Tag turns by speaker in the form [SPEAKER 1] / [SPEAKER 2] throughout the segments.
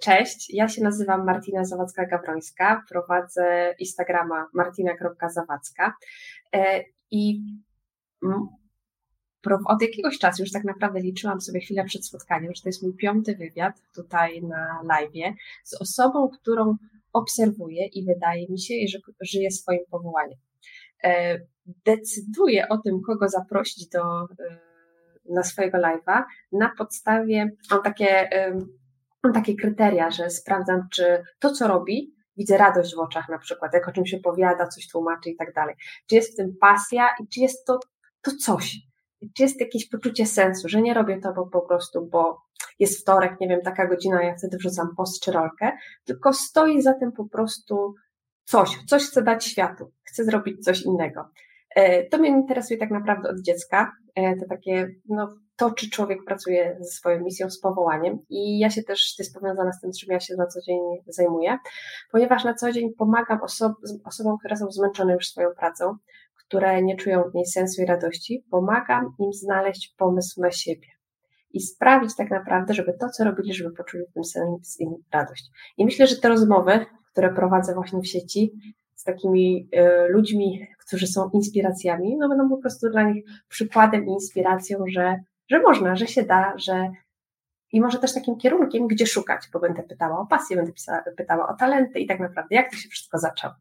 [SPEAKER 1] Cześć, ja się nazywam Martina Zawadzka-Gawrońska, prowadzę Instagrama martina.zawadzka e, i od jakiegoś czasu już tak naprawdę liczyłam sobie chwilę przed spotkaniem, że to jest mój piąty wywiad tutaj na live z osobą, którą obserwuję i wydaje mi się, że żyje swoim powołaniem. E, decyduję o tym, kogo zaprosić do, e, na swojego live'a na podstawie, mam takie mam takie kryteria, że sprawdzam, czy to, co robi, widzę radość w oczach na przykład, jak o czymś opowiada, coś tłumaczy i tak dalej. Czy jest w tym pasja i czy jest to, to coś, czy jest jakieś poczucie sensu, że nie robię to bo po prostu, bo jest wtorek, nie wiem, taka godzina, ja wtedy wrzucam post czy rolkę, tylko stoi za tym po prostu coś, coś chcę dać światu, chcę zrobić coś innego. E, to mnie interesuje tak naprawdę od dziecka. E, to takie, no, to, czy człowiek pracuje ze swoją misją, z powołaniem. I ja się też, to jest powiązane z tym, czym ja się na co dzień zajmuję, ponieważ na co dzień pomagam osob, osobom, które są zmęczone już swoją pracą, które nie czują w niej sensu i radości, pomagam im znaleźć pomysł na siebie i sprawić tak naprawdę, żeby to, co robili, żeby poczuli w tym sens i radość. I myślę, że te rozmowy, które prowadzę właśnie w sieci z takimi y, ludźmi, którzy są inspiracjami, no będą po prostu dla nich przykładem i inspiracją, że że można, że się da, że i może też takim kierunkiem, gdzie szukać, bo będę pytała o pasję, będę pytała o talenty i tak naprawdę jak to się wszystko zaczęło.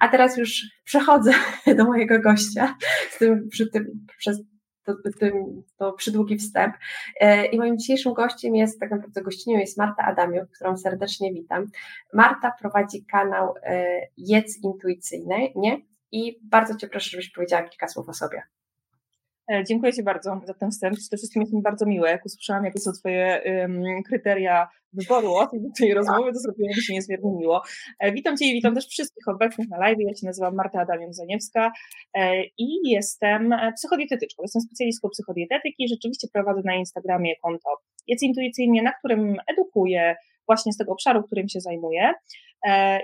[SPEAKER 1] A teraz już przechodzę do mojego gościa z tym, przy tym, przez to, tym, to przydługi wstęp. E, I moim dzisiejszym gościem jest, tak naprawdę gościnią jest Marta Adamiuk, którą serdecznie witam. Marta prowadzi kanał e, Jedz Intuicyjny, nie? I bardzo Cię proszę, żebyś powiedziała kilka słów o sobie.
[SPEAKER 2] E, dziękuję Ci bardzo za ten wstęp. Przede wszystkim jest mi bardzo miłe. Jak usłyszałam, jakie są Twoje um, kryteria wyboru osób do tej rozmowy, to zrobiło mi się niezmiernie miło. E, witam Cię i witam też wszystkich obecnych na live. Ja się nazywam Marta Adamian-Zaniewska e, i jestem psychodietetyczką. Jestem specjalistką psychodietetyki. Rzeczywiście prowadzę na Instagramie konto Jest Intuicyjnie, na którym edukuję właśnie z tego obszaru, którym się zajmuję.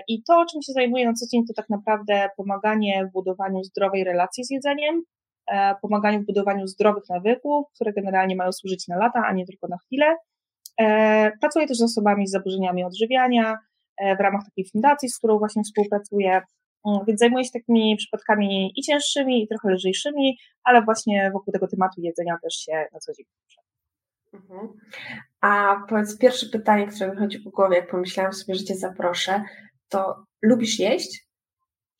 [SPEAKER 2] I to, czym się zajmuję na co dzień, to tak naprawdę pomaganie w budowaniu zdrowej relacji z jedzeniem, pomaganiu w budowaniu zdrowych nawyków, które generalnie mają służyć na lata, a nie tylko na chwilę. E, pracuję też z osobami z zaburzeniami odżywiania e, w ramach takiej fundacji, z którą właśnie współpracuję. Mm, więc zajmuję się takimi przypadkami i cięższymi, i trochę lżejszymi, ale właśnie wokół tego tematu jedzenia też się na co dzień poruszam.
[SPEAKER 1] Mhm. A powiedz, pierwsze pytanie, które mi chodzi po głowie, jak pomyślałam sobie, że Cię zaproszę, to lubisz jeść?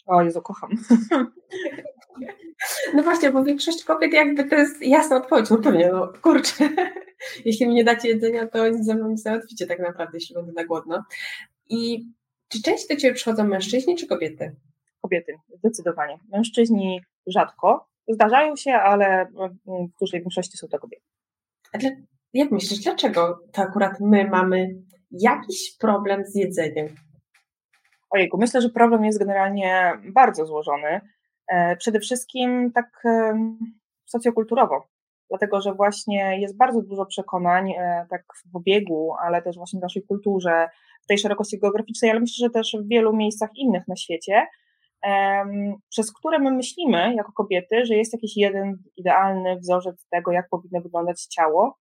[SPEAKER 2] O Jezu, kocham.
[SPEAKER 1] No właśnie, bo większość kobiet jakby to jest jasna odpowiedź, no pewnie, no kurczę, jeśli mi nie dacie jedzenia, to nic ze mną nie załatwicie tak naprawdę, jeśli będę na głodno. I czy częściej do Ciebie przychodzą mężczyźni czy kobiety?
[SPEAKER 2] Kobiety, zdecydowanie. Mężczyźni rzadko, zdarzają się, ale w dużej większości są to kobiety.
[SPEAKER 1] A dla, jak myślisz, dlaczego to akurat my mamy jakiś problem z jedzeniem?
[SPEAKER 2] Ojejku, myślę, że problem jest generalnie bardzo złożony. E, przede wszystkim tak socjokulturowo, dlatego że właśnie jest bardzo dużo przekonań e, tak w obiegu, ale też właśnie w naszej kulturze, w tej szerokości geograficznej, ale myślę, że też w wielu miejscach innych na świecie, przez które my myślimy jako kobiety, że jest jakiś jeden idealny wzorzec tego, jak powinno wyglądać ciało.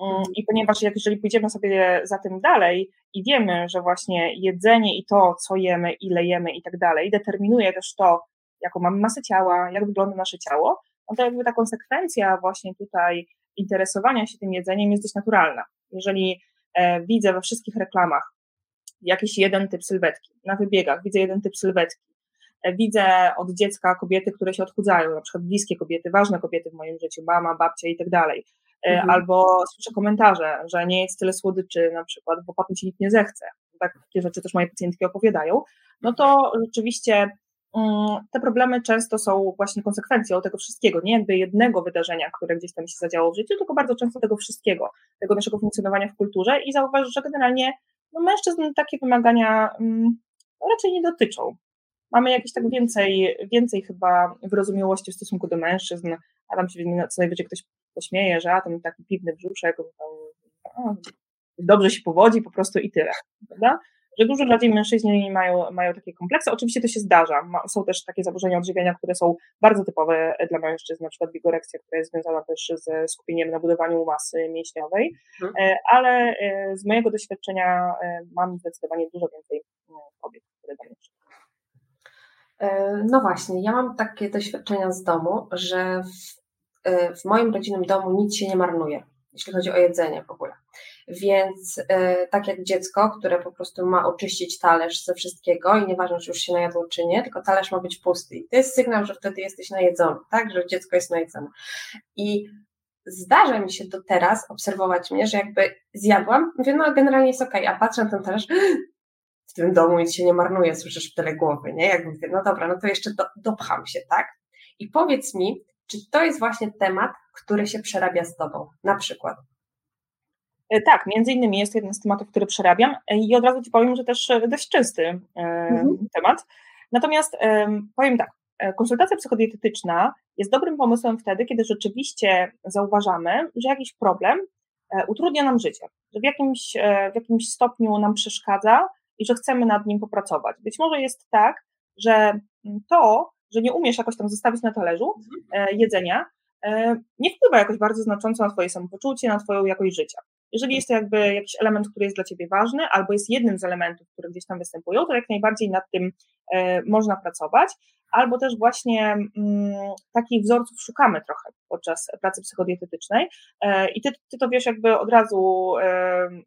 [SPEAKER 2] Mm, mhm. I ponieważ jeżeli pójdziemy sobie za tym dalej i wiemy, że właśnie jedzenie i to, co jemy, ile jemy i tak dalej, determinuje też to, jaką mamy masę ciała, jak wygląda nasze ciało, no to jakby ta konsekwencja właśnie tutaj interesowania się tym jedzeniem jest dość naturalna. Jeżeli e, widzę we wszystkich reklamach jakiś jeden typ sylwetki, na wybiegach widzę jeden typ sylwetki, e, widzę od dziecka kobiety, które się odchudzają, na przykład bliskie kobiety, ważne kobiety w moim życiu, mama, babcia i tak dalej, e, mhm. albo słyszę komentarze, że nie jest tyle słodyczy na przykład, bo potem ci nikt nie zechce. Tak, takie rzeczy też moje pacjentki opowiadają. No to rzeczywiście te problemy często są właśnie konsekwencją tego wszystkiego, nie jakby jednego wydarzenia, które gdzieś tam się zadziało w życiu, tylko bardzo często tego wszystkiego, tego naszego funkcjonowania w kulturze i zauważ, że generalnie no, mężczyzn takie wymagania um, raczej nie dotyczą. Mamy jakieś tak więcej, więcej chyba wyrozumiałości w stosunku do mężczyzn, a tam się co najwyżej ktoś pośmieje, że a ten taki piwny brzuszek, tam, a, dobrze się powodzi po prostu i tyle, prawda? Że dużo rzadziej mężczyźni mają, mają takie kompleksy. Oczywiście to się zdarza. Są też takie zaburzenia odżywiania, które są bardzo typowe dla mężczyzn, na przykład bigoreksja, która jest związana też ze skupieniem na budowaniu masy mięśniowej, mhm. ale z mojego doświadczenia mam zdecydowanie dużo więcej kobiet, które do mnie
[SPEAKER 1] no właśnie, ja mam takie doświadczenia z domu, że w, w moim rodzinnym domu nic się nie marnuje jeśli chodzi o jedzenie w ogóle. Więc e, tak jak dziecko, które po prostu ma oczyścić talerz ze wszystkiego i nieważne, czy już się najadło czy nie, tylko talerz ma być pusty. I to jest sygnał, że wtedy jesteś najedzony, tak? Że dziecko jest najedzone. I zdarza mi się do teraz obserwować mnie, że jakby zjadłam, mówię, no generalnie jest okej, okay, a patrzę na ten talerz, w tym domu nic się nie marnuje, słyszysz tyle głowy, nie? Jakby mówię, no dobra, no to jeszcze do, dopcham się, tak? I powiedz mi, czy to jest właśnie temat, który się przerabia z Tobą, na przykład?
[SPEAKER 2] E, tak, między innymi jest jeden z tematów, który przerabiam e, i od razu Ci powiem, że też e, dość częsty mhm. temat. Natomiast powiem tak, konsultacja psychodietetyczna jest dobrym pomysłem wtedy, kiedy rzeczywiście zauważamy, że jakiś problem utrudnia nam życie, że w jakimś, w jakimś stopniu nam przeszkadza i że chcemy nad nim popracować. Być może jest tak, że to, że nie umiesz jakoś tam zostawić na talerzu mhm. jedzenia, nie wpływa jakoś bardzo znacząco na Twoje samopoczucie, na Twoją jakość życia. Jeżeli jest to jakby jakiś element, który jest dla Ciebie ważny, albo jest jednym z elementów, które gdzieś tam występują, to jak najbardziej nad tym e, można pracować, albo też właśnie mm, takich wzorców szukamy trochę podczas pracy psychodietetycznej i ty, ty to wiesz jakby od razu,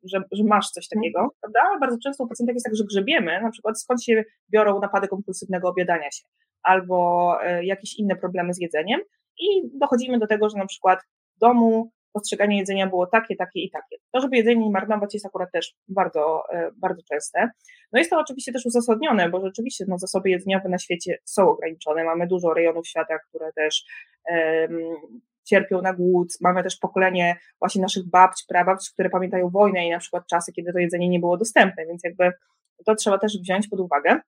[SPEAKER 2] że, że masz coś takiego, mhm. prawda? Bardzo często u pacjentów jest tak, że grzebiemy, na przykład skąd się biorą napady kompulsywnego obiadania się albo e, jakieś inne problemy z jedzeniem i dochodzimy do tego, że na przykład w domu postrzeganie jedzenia było takie, takie i takie. To, żeby jedzenie nie marnować jest akurat też bardzo, e, bardzo częste. No jest to oczywiście też uzasadnione, bo rzeczywiście no, zasoby jedzeniowe na świecie są ograniczone. Mamy dużo rejonów świata, które też um, cierpią na głód. Mamy też pokolenie właśnie naszych babci, prababci, które pamiętają wojnę i na przykład czasy, kiedy to jedzenie nie było dostępne, więc jakby to trzeba też wziąć pod uwagę.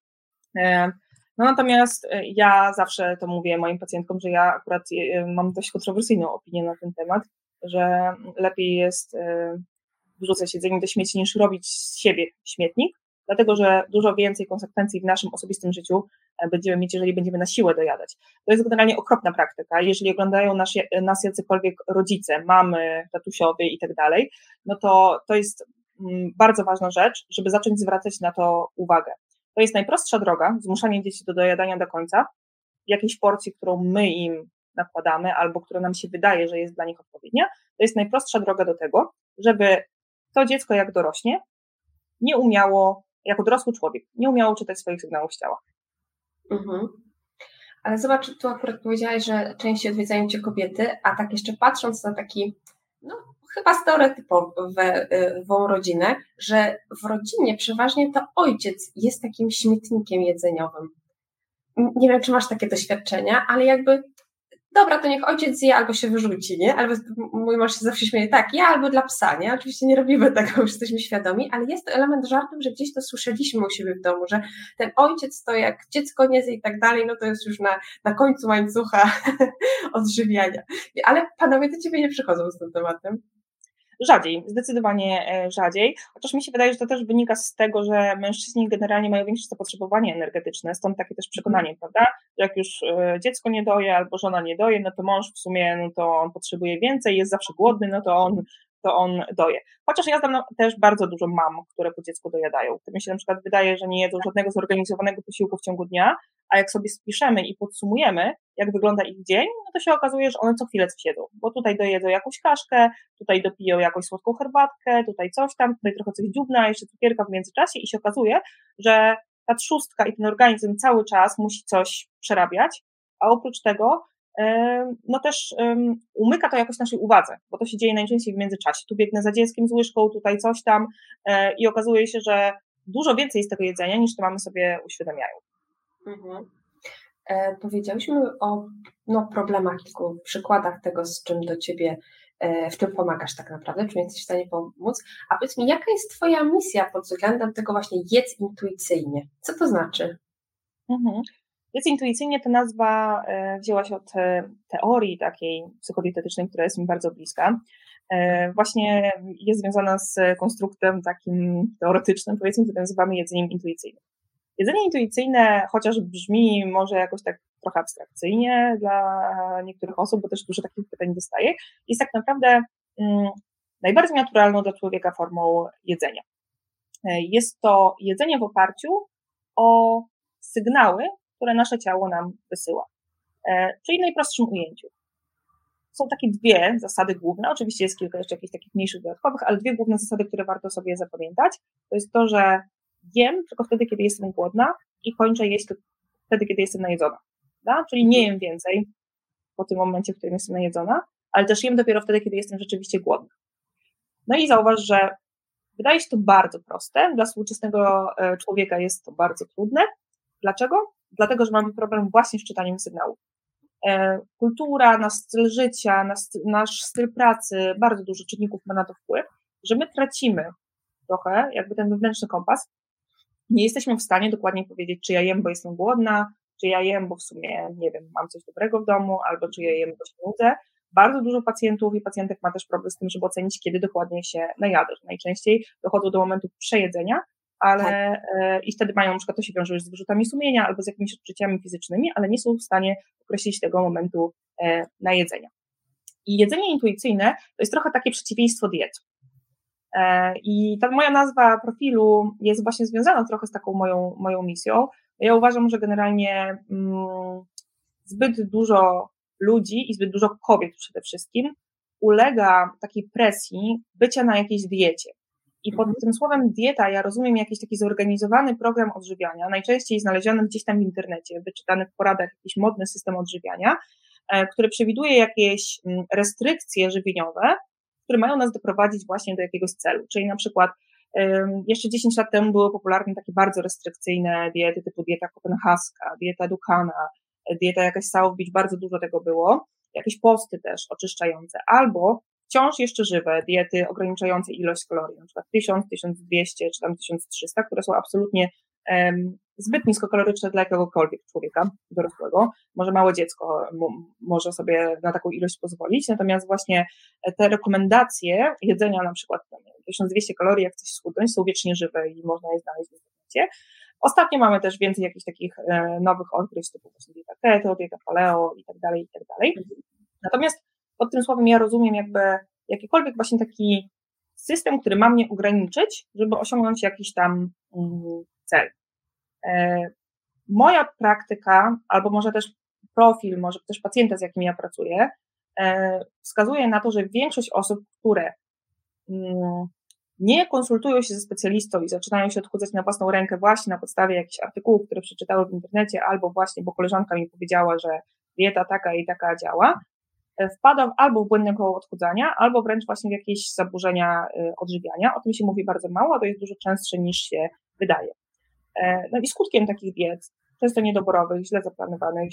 [SPEAKER 2] No natomiast e, ja zawsze to mówię moim pacjentkom, że ja akurat e, mam dość kontrowersyjną opinię na ten temat, że lepiej jest e, wrzucać jedzenie do śmieci niż robić z siebie śmietnik, dlatego że dużo więcej konsekwencji w naszym osobistym życiu będziemy mieć, jeżeli będziemy na siłę dojadać. To jest generalnie okropna praktyka. Jeżeli oglądają nas, nas jacykolwiek rodzice, mamy, tatusiowie i tak dalej, no to to jest mm, bardzo ważna rzecz, żeby zacząć zwracać na to uwagę. To jest najprostsza droga, zmuszanie dzieci do dojadania do końca, jakiejś porcji, którą my im nakładamy, albo która nam się wydaje, że jest dla nich odpowiednia, to jest najprostsza droga do tego, żeby to dziecko, jak dorośnie, nie umiało, jako dorosły człowiek, nie umiało czytać swoich sygnałów ciała.
[SPEAKER 1] Mhm. Ale zobacz, tu akurat powiedziałaś, że częściej odwiedzają cię kobiety, a tak jeszcze patrząc na taki no, chyba stereotypową rodzinę, że w rodzinie przeważnie to ojciec jest takim śmietnikiem jedzeniowym. Nie wiem, czy masz takie doświadczenia, ale jakby dobra, to niech ojciec zje albo się wyrzuci, nie? Albo mój mąż się zawsze śmieje, tak, ja albo dla psa, nie? Oczywiście nie robimy tego, już jesteśmy świadomi, ale jest to element żartu, że gdzieś to słyszeliśmy u siebie w domu, że ten ojciec to jak dziecko nie zje i tak dalej, no to jest już na, na końcu łańcucha odżywiania. Ale panowie do ciebie nie przychodzą z tym tematem.
[SPEAKER 2] Rzadziej, zdecydowanie e, rzadziej. Chociaż mi się wydaje, że to też wynika z tego, że mężczyźni generalnie mają większe zapotrzebowanie energetyczne, stąd takie też przekonanie, mm. prawda? Jak już e, dziecko nie doje albo żona nie doje, no to mąż w sumie, no to on potrzebuje więcej, jest zawsze głodny, no to on to on doje. Chociaż ja znam no, też bardzo dużo mam, które po dziecku dojadają. To mi się na przykład wydaje, że nie jedzą żadnego zorganizowanego posiłku w ciągu dnia, a jak sobie spiszemy i podsumujemy, jak wygląda ich dzień, no to się okazuje, że one co chwilę coś jedzą, bo tutaj dojedzą jakąś kaszkę, tutaj dopiją jakąś słodką herbatkę, tutaj coś tam, tutaj trochę coś dziubna, jeszcze cukierka w międzyczasie i się okazuje, że ta trzustka i ten organizm cały czas musi coś przerabiać, a oprócz tego no też umyka to jakoś naszej uwadze, bo to się dzieje najczęściej w międzyczasie. Tu biegnę za dzieckiem z łyżką, tutaj coś tam e, i okazuje się, że dużo więcej jest tego jedzenia niż to mamy sobie uświadamiają.
[SPEAKER 1] Mhm. E, powiedziałyśmy o no, problemach, kilku przykładach tego, z czym do Ciebie e, w tym pomagasz tak naprawdę, czym jesteś w stanie pomóc. A powiedz mi, jaka jest Twoja misja pod względem tego właśnie jedz intuicyjnie? Co to znaczy?
[SPEAKER 2] Mhm. Jedz intuicyjnie to nazwa e, wzięła się od e, teorii takiej psychodietetycznej, która jest mi bardzo bliska. e, właśnie jest związana z konstruktem takim teoretycznym, powiedzmy, który nazywamy jedzeniem intuicyjnym. Jedzenie intuicyjne, chociaż brzmi może jakoś tak trochę abstrakcyjnie dla niektórych osób, bo też dużo takich pytań dostaję, jest tak naprawdę mm, najbardziej naturalną dla człowieka formą jedzenia. Jest to jedzenie w oparciu o sygnały, które nasze ciało nam wysyła. E, czyli w najprostszym ujęciu. Są takie dwie zasady główne, oczywiście jest kilka jeszcze jakichś takich mniejszych dodatkowych, ale dwie główne zasady, które warto sobie zapamiętać, to jest to, że jem tylko wtedy, kiedy jestem głodna i kończę jeść wtedy, kiedy jestem najedzona. Da? Czyli nie jem więcej po tym momencie, w którym jestem najedzona, ale też jem dopiero wtedy, kiedy jestem rzeczywiście głodna. No i zauważ, że wydaje się to bardzo proste, dla współczesnego e, człowieka jest to bardzo trudne. Dlaczego? Dlatego, że mamy problem właśnie z czytaniem sygnałów. E, kultura, nasz styl życia, nasz styl pracy, bardzo dużo czynników ma na to wpływ, że my tracimy trochę jakby ten wewnętrzny kompas. Nie jesteśmy w stanie dokładnie powiedzieć, czy ja jem, bo jestem głodna, czy ja jem, bo w sumie, nie wiem, mam coś dobrego w domu, albo czy ja jem, bo się nudzę. Bardzo dużo pacjentów i pacjentek ma też problem z tym, żeby ocenić, kiedy dokładnie się najadę. Najczęściej dochodzą do momentu przejedzenia, ale tak. E, i wtedy mają, na przykład to się wiąże z wyrzutami sumienia albo z jakimiś odczuciami fizycznymi, ale nie są w stanie określić tego momentu e, najedzenia. I jedzenie intuicyjne to jest trochę takie przeciwieństwo diet. E, I ta moja nazwa profilu jest właśnie związana trochę z taką moją, moją misją. Ja uważam, że generalnie mm, zbyt dużo ludzi i zbyt dużo kobiet przede wszystkim ulega takiej presji bycia na jakiejś diecie. I pod mhm. tym słowem dieta ja rozumiem jakiś taki zorganizowany program odżywiania, najczęściej znaleziony gdzieś tam w internecie, wyczytany w poradach jakiś modny system odżywiania, e, który przewiduje jakieś mm, restrykcje żywieniowe, które mają nas doprowadzić właśnie do jakiegoś celu. Czyli na przykład jeszcze 10 lat temu były popularne takie bardzo restrykcyjne diety typu dieta kopenhaska, dieta Dukana, dieta jakaś South Beach, bardzo dużo tego było, jakieś posty też oczyszczające, albo wciąż jeszcze żywe diety ograniczające ilość kalorii, na przykład 1000, 1200 czy tam 1300, które są absolutnie um, zbyt niskokaloryczne dla jakiegokolwiek człowieka dorosłego. Może małe dziecko może sobie na taką ilość pozwolić, natomiast właśnie te rekomendacje jedzenia na przykład 1200 kalorii, jak coś schudnąć, są wiecznie żywe i można je znaleźć w internecie. Ostatnio mamy też więcej jakichś takich e, nowych odkryć, typu właśnie dieta keto, dieta paleo i tak dalej, i tak dalej. Natomiast pod tym słowem ja rozumiem jakby jakikolwiek właśnie taki system, który ma mnie ograniczyć, żeby osiągnąć jakiś tam mm, cel. E, moja praktyka, albo może też profil, może też pacjenta, z jakim ja pracuję, e, wskazuje na to, że większość osób, które mm, nie konsultują się ze specjalistą i zaczynają się odchudzać na własną rękę właśnie na podstawie jakichś artykułów, które przeczytały w internecie, albo właśnie, bo koleżanka mi powiedziała, że dieta taka i taka działa, wpada albo w błędne koło odchudzania, albo wręcz właśnie w jakieś zaburzenia odżywiania. O tym się mówi bardzo mało, a to jest dużo częstsze niż się wydaje. E, no i skutkiem takich diet, często niedoborowych, źle zaplanowanych,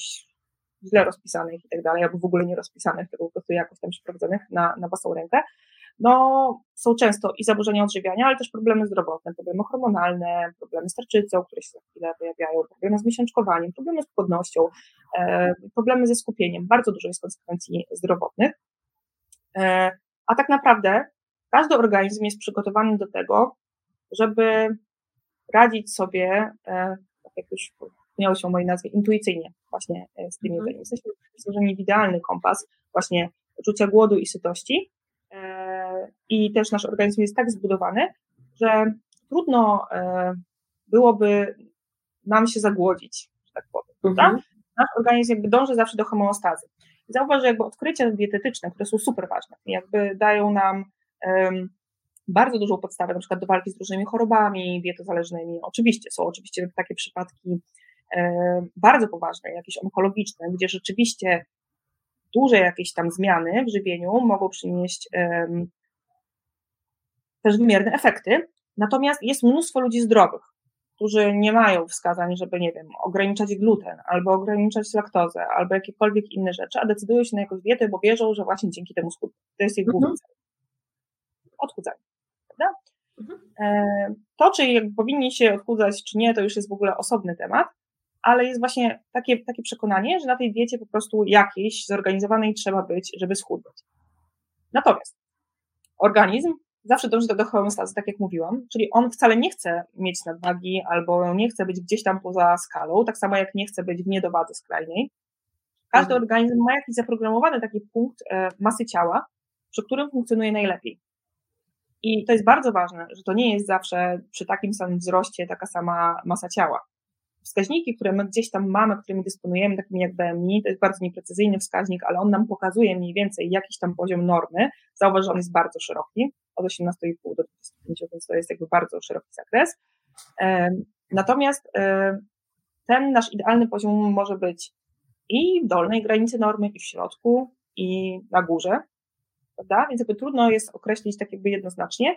[SPEAKER 2] źle rozpisanych i tak dalej, albo w ogóle nie rozpisanych, tylko po prostu jakoś tam przeprowadzonych na, na własną rękę, no są często i zaburzenia odżywiania, ale też problemy zdrowotne, problemy hormonalne, problemy z tarczycą, które się za chwilę pojawiają, problemy z miesiączkowaniem, problemy z płodnością, e, problemy ze skupieniem, bardzo dużo jest konsekwencji zdrowotnych. E, a tak naprawdę każdy organizm jest przygotowany do tego, żeby radzić sobie, e, tak jak już wspomniało się o mojej nazwie, intuicyjnie właśnie z tymi jedzeniem. Jesteśmy stworzeni w idealny kompas właśnie czucia głodu i sytości i też nasz organizm jest tak zbudowany, że trudno byłoby nam się zagłodzić, że tak powiem, mhm. Nasz organizm jakby dąży zawsze do homeostazy. Zauważ, że jakby odkrycia dietetyczne, które są super ważne, jakby dają nam um, bardzo dużą podstawę na przykład do walki z różnymi chorobami dietozależnymi. Oczywiście są oczywiście takie przypadki e, bardzo poważne, jakieś onkologiczne, gdzie rzeczywiście duże jakieś tam zmiany w żywieniu mogą przynieść e, też wymierne efekty. Natomiast jest mnóstwo ludzi zdrowych, którzy nie mają wskazań, żeby, nie wiem, ograniczać gluten, albo ograniczać laktozę, albo jakiekolwiek inne rzeczy, a decydują się na jakąś dietę, bo wierzą, że właśnie dzięki temu schudną. To jest ich główny mhm. cel. Odchudzanie prawda? Mhm. E, to, czy powinni się odchudzać, czy nie, to już jest w ogóle osobny temat, ale jest właśnie takie, takie przekonanie, że na tej diecie po prostu jakiejś zorganizowanej trzeba być, żeby schudnąć. Natomiast organizm zawsze dąży do homeostazy, tak jak mówiłam, czyli on wcale nie chce mieć nadwagi albo nie chce być gdzieś tam poza skalą, tak samo jak nie chce być w niedowadze skrajnej. Każdy mhm. organizm ma jakiś zaprogramowany taki punkt e, masy ciała, przy którym funkcjonuje najlepiej. I to jest bardzo ważne, że to nie jest zawsze przy takim samym wzroście taka sama masa ciała. Wskaźniki, które my gdzieś tam mamy, którymi dysponujemy, takimi jak BMI, to jest bardzo nieprecyzyjny wskaźnik, ale on nam pokazuje mniej więcej jakiś tam poziom normy. Zauważ, że on jest bardzo szeroki, od 18,5 do 25, więc to jest jakby bardzo szeroki zakres. Natomiast ten nasz idealny poziom może być i w dolnej granicy normy, i w środku, i na górze prawda? Więc jakby trudno jest określić tak jakby jednoznacznie, e,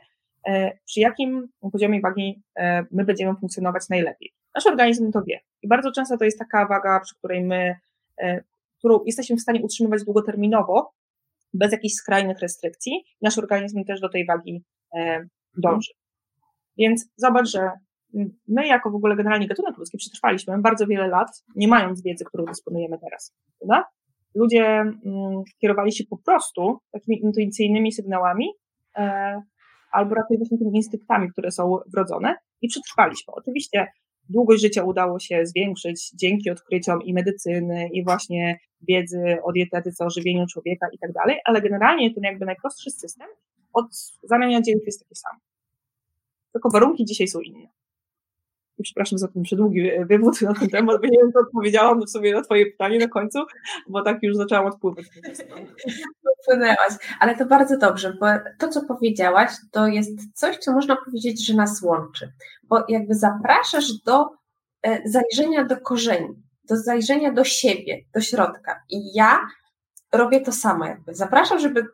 [SPEAKER 2] przy jakim poziomie wagi e, my będziemy funkcjonować najlepiej. Nasz organizm to wie. I bardzo często to jest taka waga, przy której my, e, którą jesteśmy w stanie utrzymywać długoterminowo, bez jakichś skrajnych restrykcji. Nasz organizm też do tej wagi dąży. Więc zobacz, że my jako w ogóle generalnie gatunek ludzki przetrwaliśmy bardzo wiele lat, nie mając wiedzy, którą dysponujemy teraz. Prawda? ludzie mm, kierowali się po prostu takimi intuicyjnymi sygnałami, e, albo raczej właśnie tymi instynktami, które są wrodzone i przetrwaliśmy. Oczywiście długość życia udało się zwiększyć dzięki odkryciom i medycyny, i właśnie wiedzy o dietetyce, o żywieniu człowieka i tak dalej, ale generalnie ten jakby najprostszy system od zamiania dziejów jest taki sam. Tylko warunki dzisiaj są inne. I przepraszam za ten przedługi wywód na ten temat, bo nie wiem, co odpowiedziałam sobie na Twoje pytanie na końcu, bo tak już zaczęłam odpływać.
[SPEAKER 1] Odpłynęłaś, ale to bardzo dobrze, bo to, co powiedziałaś, to jest coś, co można powiedzieć, że nas łączy, bo jakby zapraszasz do e, zajrzenia do korzeni, do zajrzenia do siebie, do środka. I ja robię to samo, jakby zapraszam, żeby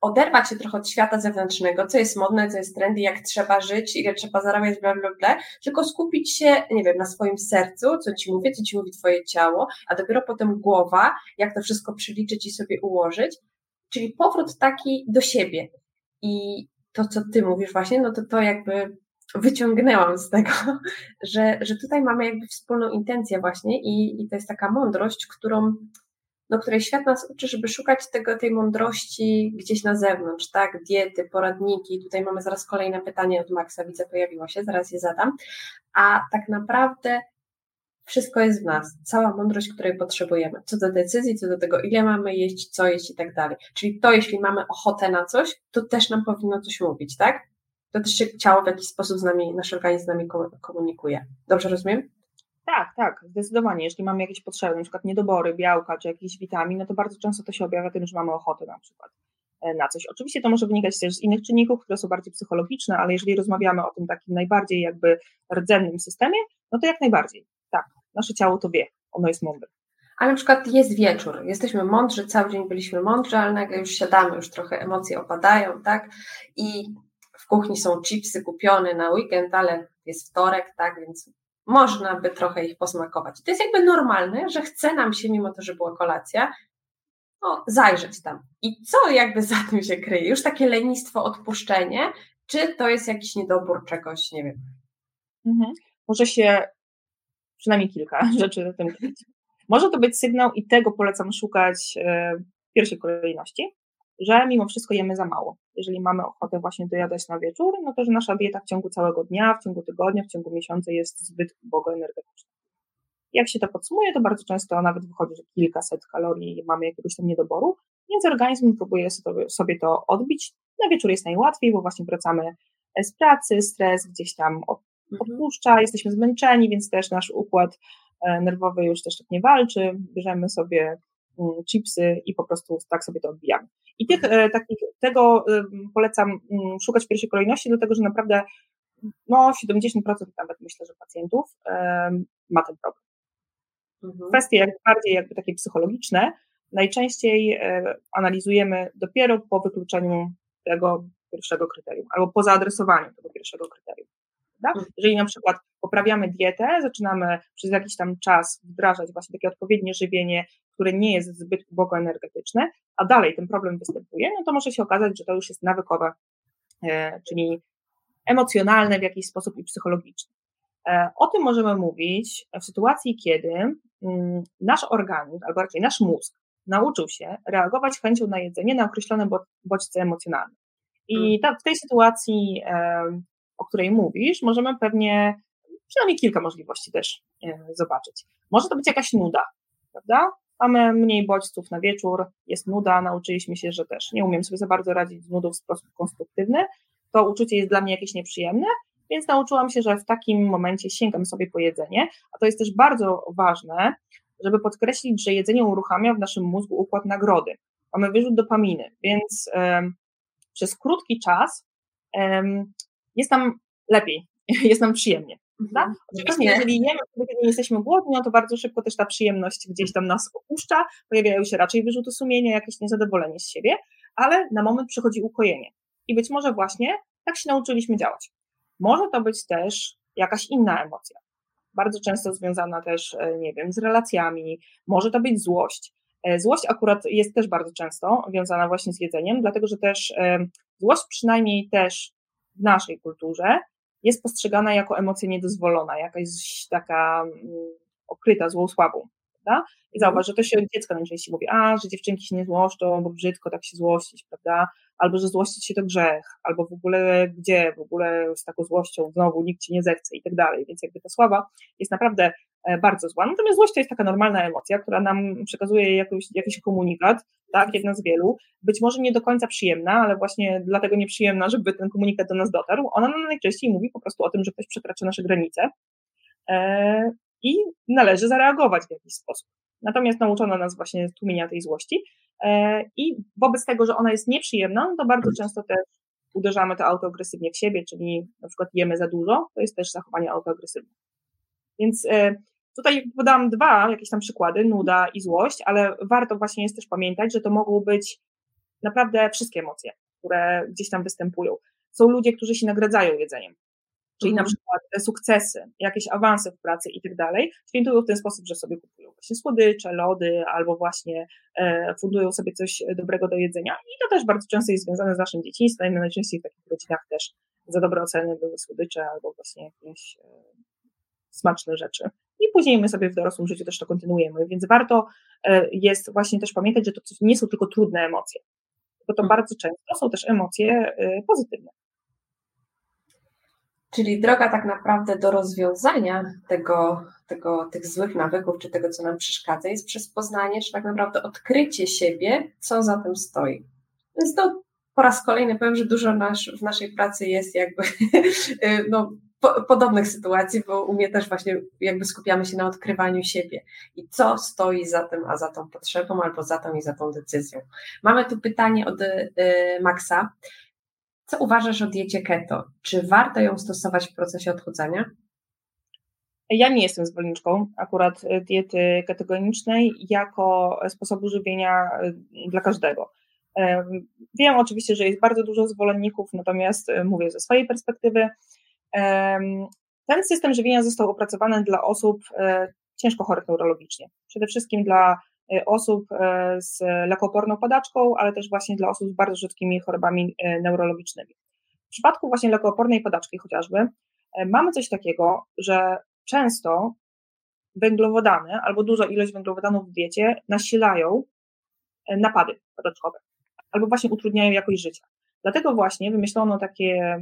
[SPEAKER 1] oderwać się trochę od świata zewnętrznego, co jest modne, co jest trendy, jak trzeba żyć, ile trzeba zarabiać, bla, bla, bla, tylko skupić się, nie wiem, na swoim sercu, co ci mówię, co ci mówi twoje ciało, a dopiero potem głowa, jak to wszystko przeliczyć i sobie ułożyć, czyli powrót taki do siebie. I to, co ty mówisz właśnie, no to to jakby wyciągnęłam z tego, że, że tutaj mamy jakby wspólną intencję właśnie i, i to jest taka mądrość, którą no, której świat nas uczy, żeby szukać tego, tej mądrości gdzieś na zewnątrz, tak? Diety, poradniki. Tutaj mamy zaraz kolejne pytanie od Maxa, widzę, pojawiło się, zaraz je zadam. A tak naprawdę wszystko jest w nas, cała mądrość, której potrzebujemy, co do decyzji, co do tego, ile mamy jeść, co jeść i tak dalej. Czyli to, jeśli mamy ochotę na coś, to też nam powinno coś mówić, tak? To też się ciało w jakiś sposób z nami, nasz organizm z nami komunikuje. Dobrze rozumiem?
[SPEAKER 2] Tak, tak, zdecydowanie. Jeśli mamy jakieś potrzeby, na przykład niedobory białka czy jakichś witamin, no to bardzo często to się objawia tym, że mamy ochotę na przykład e, na coś. Oczywiście to może wynikać też z innych czynników, które są bardziej psychologiczne, ale jeżeli rozmawiamy o tym takim najbardziej jakby rdzennym systemie, no to jak najbardziej. Tak, nasze ciało to wie, ono jest mądre.
[SPEAKER 1] Ale na przykład jest wieczór, jesteśmy mądrzy, cały dzień byliśmy mądrzy, ale nagle już siadamy, już trochę emocje opadają, tak? I w kuchni są chipsy kupione na weekend, ale jest wtorek, tak? Więc można by trochę ich posmakować. To jest jakby normalne, że chce nam się, mimo to, że była kolacja, no, zajrzeć tam. I co jakby za tym się kryje? Już takie lenistwo, odpuszczenie, czy to jest jakiś niedobór czegoś, nie wiem.
[SPEAKER 2] Mhm. Może się przynajmniej kilka rzeczy za tym kryć. Może to być sygnał i tego polecam szukać e, w pierwszej kolejności, że mimo wszystko jemy za mało. Jeżeli mamy ochotę właśnie dojadać na wieczór, no to że nasza dieta w ciągu całego dnia, w ciągu tygodnia, w ciągu miesiąca jest zbyt ubogo energetyczna. Jak się to podsumuje, to bardzo często nawet wychodzi, że kilkaset kalorii mamy jakiegoś tam niedoboru, więc organizm próbuje sobie to odbić. Na wieczór jest najłatwiej, bo właśnie wracamy z pracy, stres gdzieś tam mhm. odpuszcza, jesteśmy zmęczeni, więc też nasz układ e, nerwowy już też tak nie walczy, bierzemy sobie mm, chipsy i po prostu tak sobie to odbijamy. I tych e, takich, tego polecam mm, szukać w pierwszej kolejności, dlatego że naprawdę no 70% nawet myślę, że pacjentów ma ten problem. Mhm. Kwestie jak bardziej jakby takie psychologiczne najczęściej e, analizujemy dopiero po wykluczeniu tego pierwszego kryterium, albo po zaadresowaniu tego pierwszego kryterium. Mhm. Jeżeli na przykład poprawiamy dietę, zaczynamy przez jakiś tam czas wdrażać właśnie takie odpowiednie żywienie, które nie jest zbyt ubogo energetyczne, a dalej ten problem występuje, no to może się okazać, że to już jest nawykowe, e, czyli emocjonalne w jakiś sposób i psychologiczne. E, o tym możemy mówić w sytuacji, kiedy mm, nasz organizm, albo raczej nasz mózg, nauczył się reagować chęcią na jedzenie na określone bodźce emocjonalne. I ta, w tej sytuacji, o której mówisz, możemy pewnie przynajmniej kilka możliwości też zobaczyć. Może to być jakaś nuda, prawda? Mamy mniej bodźców na wieczór, jest nuda, nauczyliśmy się, że też nie umiem sobie za bardzo radzić z nudą w sposób konstruktywny. To uczucie jest dla mnie jakieś nieprzyjemne, więc nauczyłam się, że w takim momencie sięgam sobie po jedzenie, a to jest też bardzo ważne, żeby podkreślić, że jedzenie uruchamia w naszym mózgu układ nagrody. Mamy wyrzut dopaminy, więc um, przez krótki czas um, jest nam lepiej, jest nam przyjemnie. Mhm. Oczywiście, jeżeli jemy, kiedy nie jesteśmy głodni, no to bardzo szybko też ta przyjemność gdzieś tam nas opuszcza, pojawiają się raczej wyrzuty sumienia, jakieś niezadowolenie z siebie, ale na moment przychodzi ukojenie. I być może właśnie tak się nauczyliśmy działać. Może to być też jakaś inna emocja, bardzo często związana też, e, nie wiem, z relacjami, może to być złość. E, złość akurat jest też bardzo często wiązana właśnie z jedzeniem, dlatego że też e, złość przynajmniej też w naszej kulturze jest postrzegana jako emocja niedozwolona, jakaś taka mm, okryta złą słabą. Prawda? I zauważ, że to się od dziecka najczęściej mówi, a, że dziewczynki się nie złoszczą, bo brzydko tak się złościć, prawda? Albo, że złościć się to grzech, albo w ogóle gdzie, w ogóle z taką złością znowu nikt ci nie zechce i tak dalej. Więc jakby ta sława jest naprawdę bardzo zła. Natomiast złość to jest taka normalna emocja, która nam przekazuje jakiś, jakiś komunikat, tak, jedna z wielu, być może nie do końca przyjemna, ale właśnie dlatego nieprzyjemna, żeby ten komunikat do nas dotarł. Ona nam najczęściej mówi po prostu o tym, że ktoś przekracza nasze granice e, i należy zareagować w jakiś sposób. Natomiast nauczono nas właśnie tłumienia tej złości e, i wobec tego, że ona jest nieprzyjemna, to bardzo często też uderzamy to autoagresywnie w siebie, czyli na przykład jemy za dużo, to jest też zachowanie autoagresywne. Więc e, tutaj podałam dwa jakieś tam przykłady, nuda i złość, ale warto właśnie jest też pamiętać, że to mogą być naprawdę wszystkie emocje, które gdzieś tam występują. Są ludzie, którzy się nagradzają jedzeniem. Czyli na mhm. przykład sukcesy, jakieś awanse w pracy i tak dalej, świętują w ten sposób, że sobie kupują właśnie słodycze, lody, albo właśnie e, fundują sobie coś dobrego do jedzenia. I to też bardzo często jest związane z naszym dzieciństwem. Najczęściej w takich rodzinach też za dobre oceny były słodycze albo właśnie jakieś e, smaczne rzeczy. I później my sobie w dorosłym życiu też to kontynuujemy. Więc warto e, jest właśnie też pamiętać, że to nie są tylko trudne emocje, bo to mhm. bardzo często są też emocje e, pozytywne.
[SPEAKER 1] Czyli droga tak naprawdę do rozwiązania tego, tego, tych złych nawyków, czy tego, co nam przeszkadza, jest przez poznanie, czy tak naprawdę odkrycie siebie, co za tym stoi. Więc to po raz kolejny powiem, że dużo nasz, w naszej pracy jest jakby no, po, podobnych sytuacji, bo u mnie też właśnie jakby skupiamy się na odkrywaniu siebie i co stoi za tym, a za tą potrzebą, albo za tą i za tą decyzją. Mamy tu pytanie od y, Maxa. Co uważasz o diecie keto? Czy warto ją stosować w procesie odchudzania?
[SPEAKER 2] Ja nie jestem zwolenniczką akurat diety ketogenicznej jako sposobu żywienia e, dla każdego. Wiem oczywiście, że jest bardzo dużo zwolenników, natomiast e, mówię ze swojej perspektywy. Ten system żywienia został opracowany dla osób ciężko chorych neurologicznie. Przede wszystkim dla Y, osób y, z lekooporną padaczką, ale też właśnie dla osób z bardzo rzadkimi chorobami neurologicznymi. W przypadku właśnie lekoopornej padaczki chociażby mamy coś takiego, że często węglowodany albo duża ilość węglowodanów w diecie nasilają napady padaczkowe albo właśnie utrudniają jakość życia. Dlatego właśnie wymyślono takie,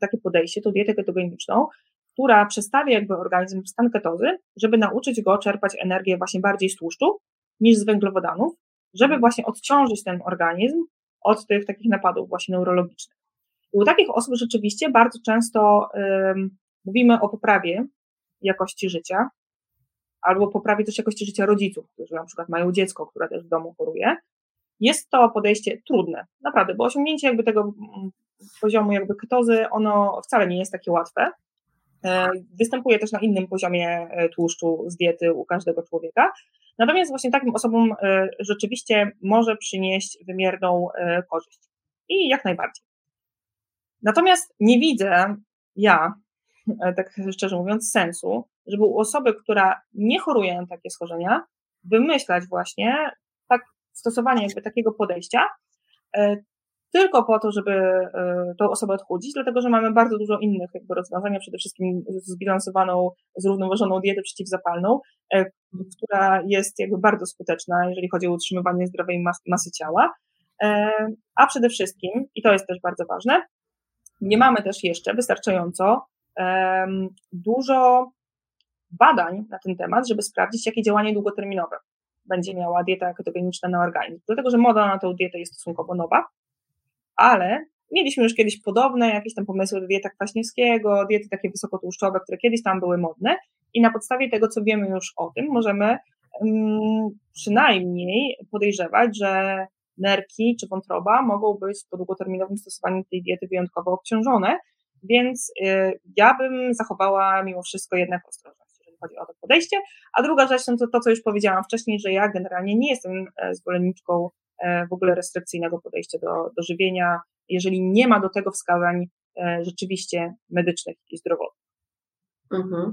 [SPEAKER 2] takie podejście, tą dietę ketogeniczną, która przestawia jakby organizm w stan ketozy, żeby nauczyć go czerpać energię właśnie bardziej z tłuszczu, niż z węglowodanów, żeby mhm. właśnie odciążyć ten organizm od tych takich napadów właśnie neurologicznych. I u takich osób rzeczywiście bardzo często mówimy o poprawie jakości życia, albo poprawie też jakości życia rodziców, którzy na przykład mają dziecko, które też w domu choruje. Jest to podejście trudne, naprawdę, bo osiągnięcie jakby tego mm, poziomu jakby ketozy, ono wcale nie jest takie łatwe. E, występuje też na innym poziomie e, tłuszczu z diety u każdego człowieka, Natomiast właśnie takim osobom e, rzeczywiście może przynieść wymierną korzyść. I jak najbardziej. Natomiast nie widzę ja, tak szczerze mówiąc, sensu, żeby u osoby, która nie choruje na takie schorzenia, wymyślać właśnie stosowanie jakby takiego podejścia, tylko po to, żeby e, tą osobę odchudzić, dlatego że mamy bardzo dużo innych jakby rozwiązań, przede wszystkim zbilansowaną, zrównoważoną dietę przeciwzapalną, e, która jest jakby bardzo skuteczna, jeżeli chodzi o utrzymywanie zdrowej mas masy ciała. A przede wszystkim, i to jest też bardzo ważne, nie mamy też jeszcze wystarczająco dużo badań na ten temat, żeby sprawdzić, jakie działanie długoterminowe będzie miała dieta ketogeniczna na organizm. Dlatego, że moda na tą dietę jest stosunkowo nowa, ale mieliśmy już kiedyś podobne jakieś tam pomysły do diety Kwaśniewskiego, diety takie wysokotłuszczowe, które kiedyś tam były modne i na podstawie tego, co wiemy już o tym, możemy um, przynajmniej podejrzewać, że nerki czy wątroba mogą być po długoterminowym stosowaniu tej diety wyjątkowo obciążone, więc y, ja bym zachowała mimo wszystko jednak ostrożność, jeżeli chodzi o to podejście. A druga rzecz no to to, co już powiedziałam wcześniej, że ja generalnie nie jestem e, zwolenniczką e, w ogóle restrykcyjnego podejścia do, do żywienia, jeżeli nie ma do tego wskazań e, rzeczywiście medycznych i zdrowotnych. Mhm.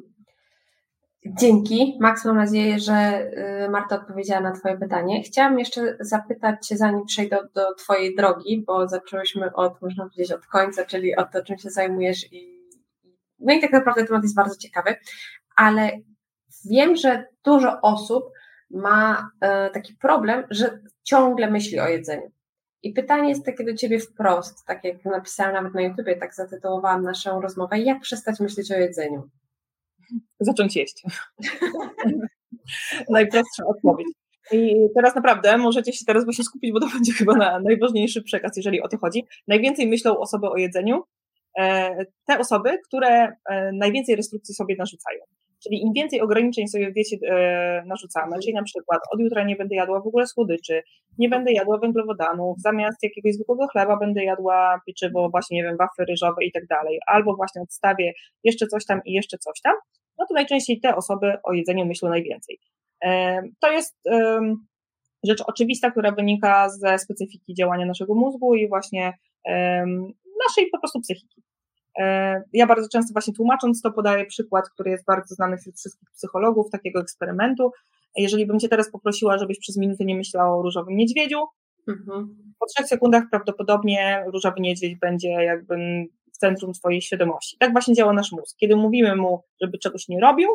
[SPEAKER 1] Dzięki. Max, mam nadzieję, że Marta odpowiedziała na Twoje pytanie. Chciałam jeszcze zapytać Cię, zanim przejdę do Twojej drogi, bo zaczęłyśmy od, można powiedzieć, od końca, czyli od to, czym się zajmujesz i no i tak naprawdę temat jest bardzo ciekawy, ale wiem, że dużo osób ma e, taki problem, że ciągle myśli o jedzeniu. I pytanie jest takie do Ciebie wprost, tak jak napisałam nawet na YouTubie, tak zatytułowałam naszą rozmowę, jak przestać myśleć o jedzeniu?
[SPEAKER 2] Zacząć jeść. Najprostsza odpowiedź. I teraz naprawdę możecie się teraz właśnie skupić, bo to będzie chyba na najważniejszy przekaz, jeżeli o to chodzi. Najwięcej myślą osoby o jedzeniu, e, te osoby, które e, najwięcej restrykcji sobie narzucają. Czyli im więcej ograniczeń sobie w diecie e, narzucamy, czyli na przykład od jutra nie będę jadła w ogóle słodyczy, nie będę jadła węglowodanów, zamiast jakiegoś zwykłego chleba będę jadła pieczywo, właśnie, nie wiem, wafle ryżowe i tak dalej, albo właśnie odstawię jeszcze coś tam i jeszcze coś tam, no to najczęściej te osoby o jedzeniu myślą najwięcej. E, to jest rzecz oczywista, która wynika ze specyfiki działania naszego mózgu i właśnie naszej po prostu psychiki. E, ja bardzo często właśnie tłumacząc to podaję przykład, który jest bardzo znany wśród wszystkich psychologów, takiego eksperymentu. Jeżeli bym Cię teraz poprosiła, żebyś przez minutę nie myślała o różowym niedźwiedziu, mhm. po trzech sekundach prawdopodobnie różowy niedźwiedź będzie jakby w centrum Twojej świadomości. Tak właśnie działa nasz mózg. Kiedy mówimy mu, żeby czegoś nie robił,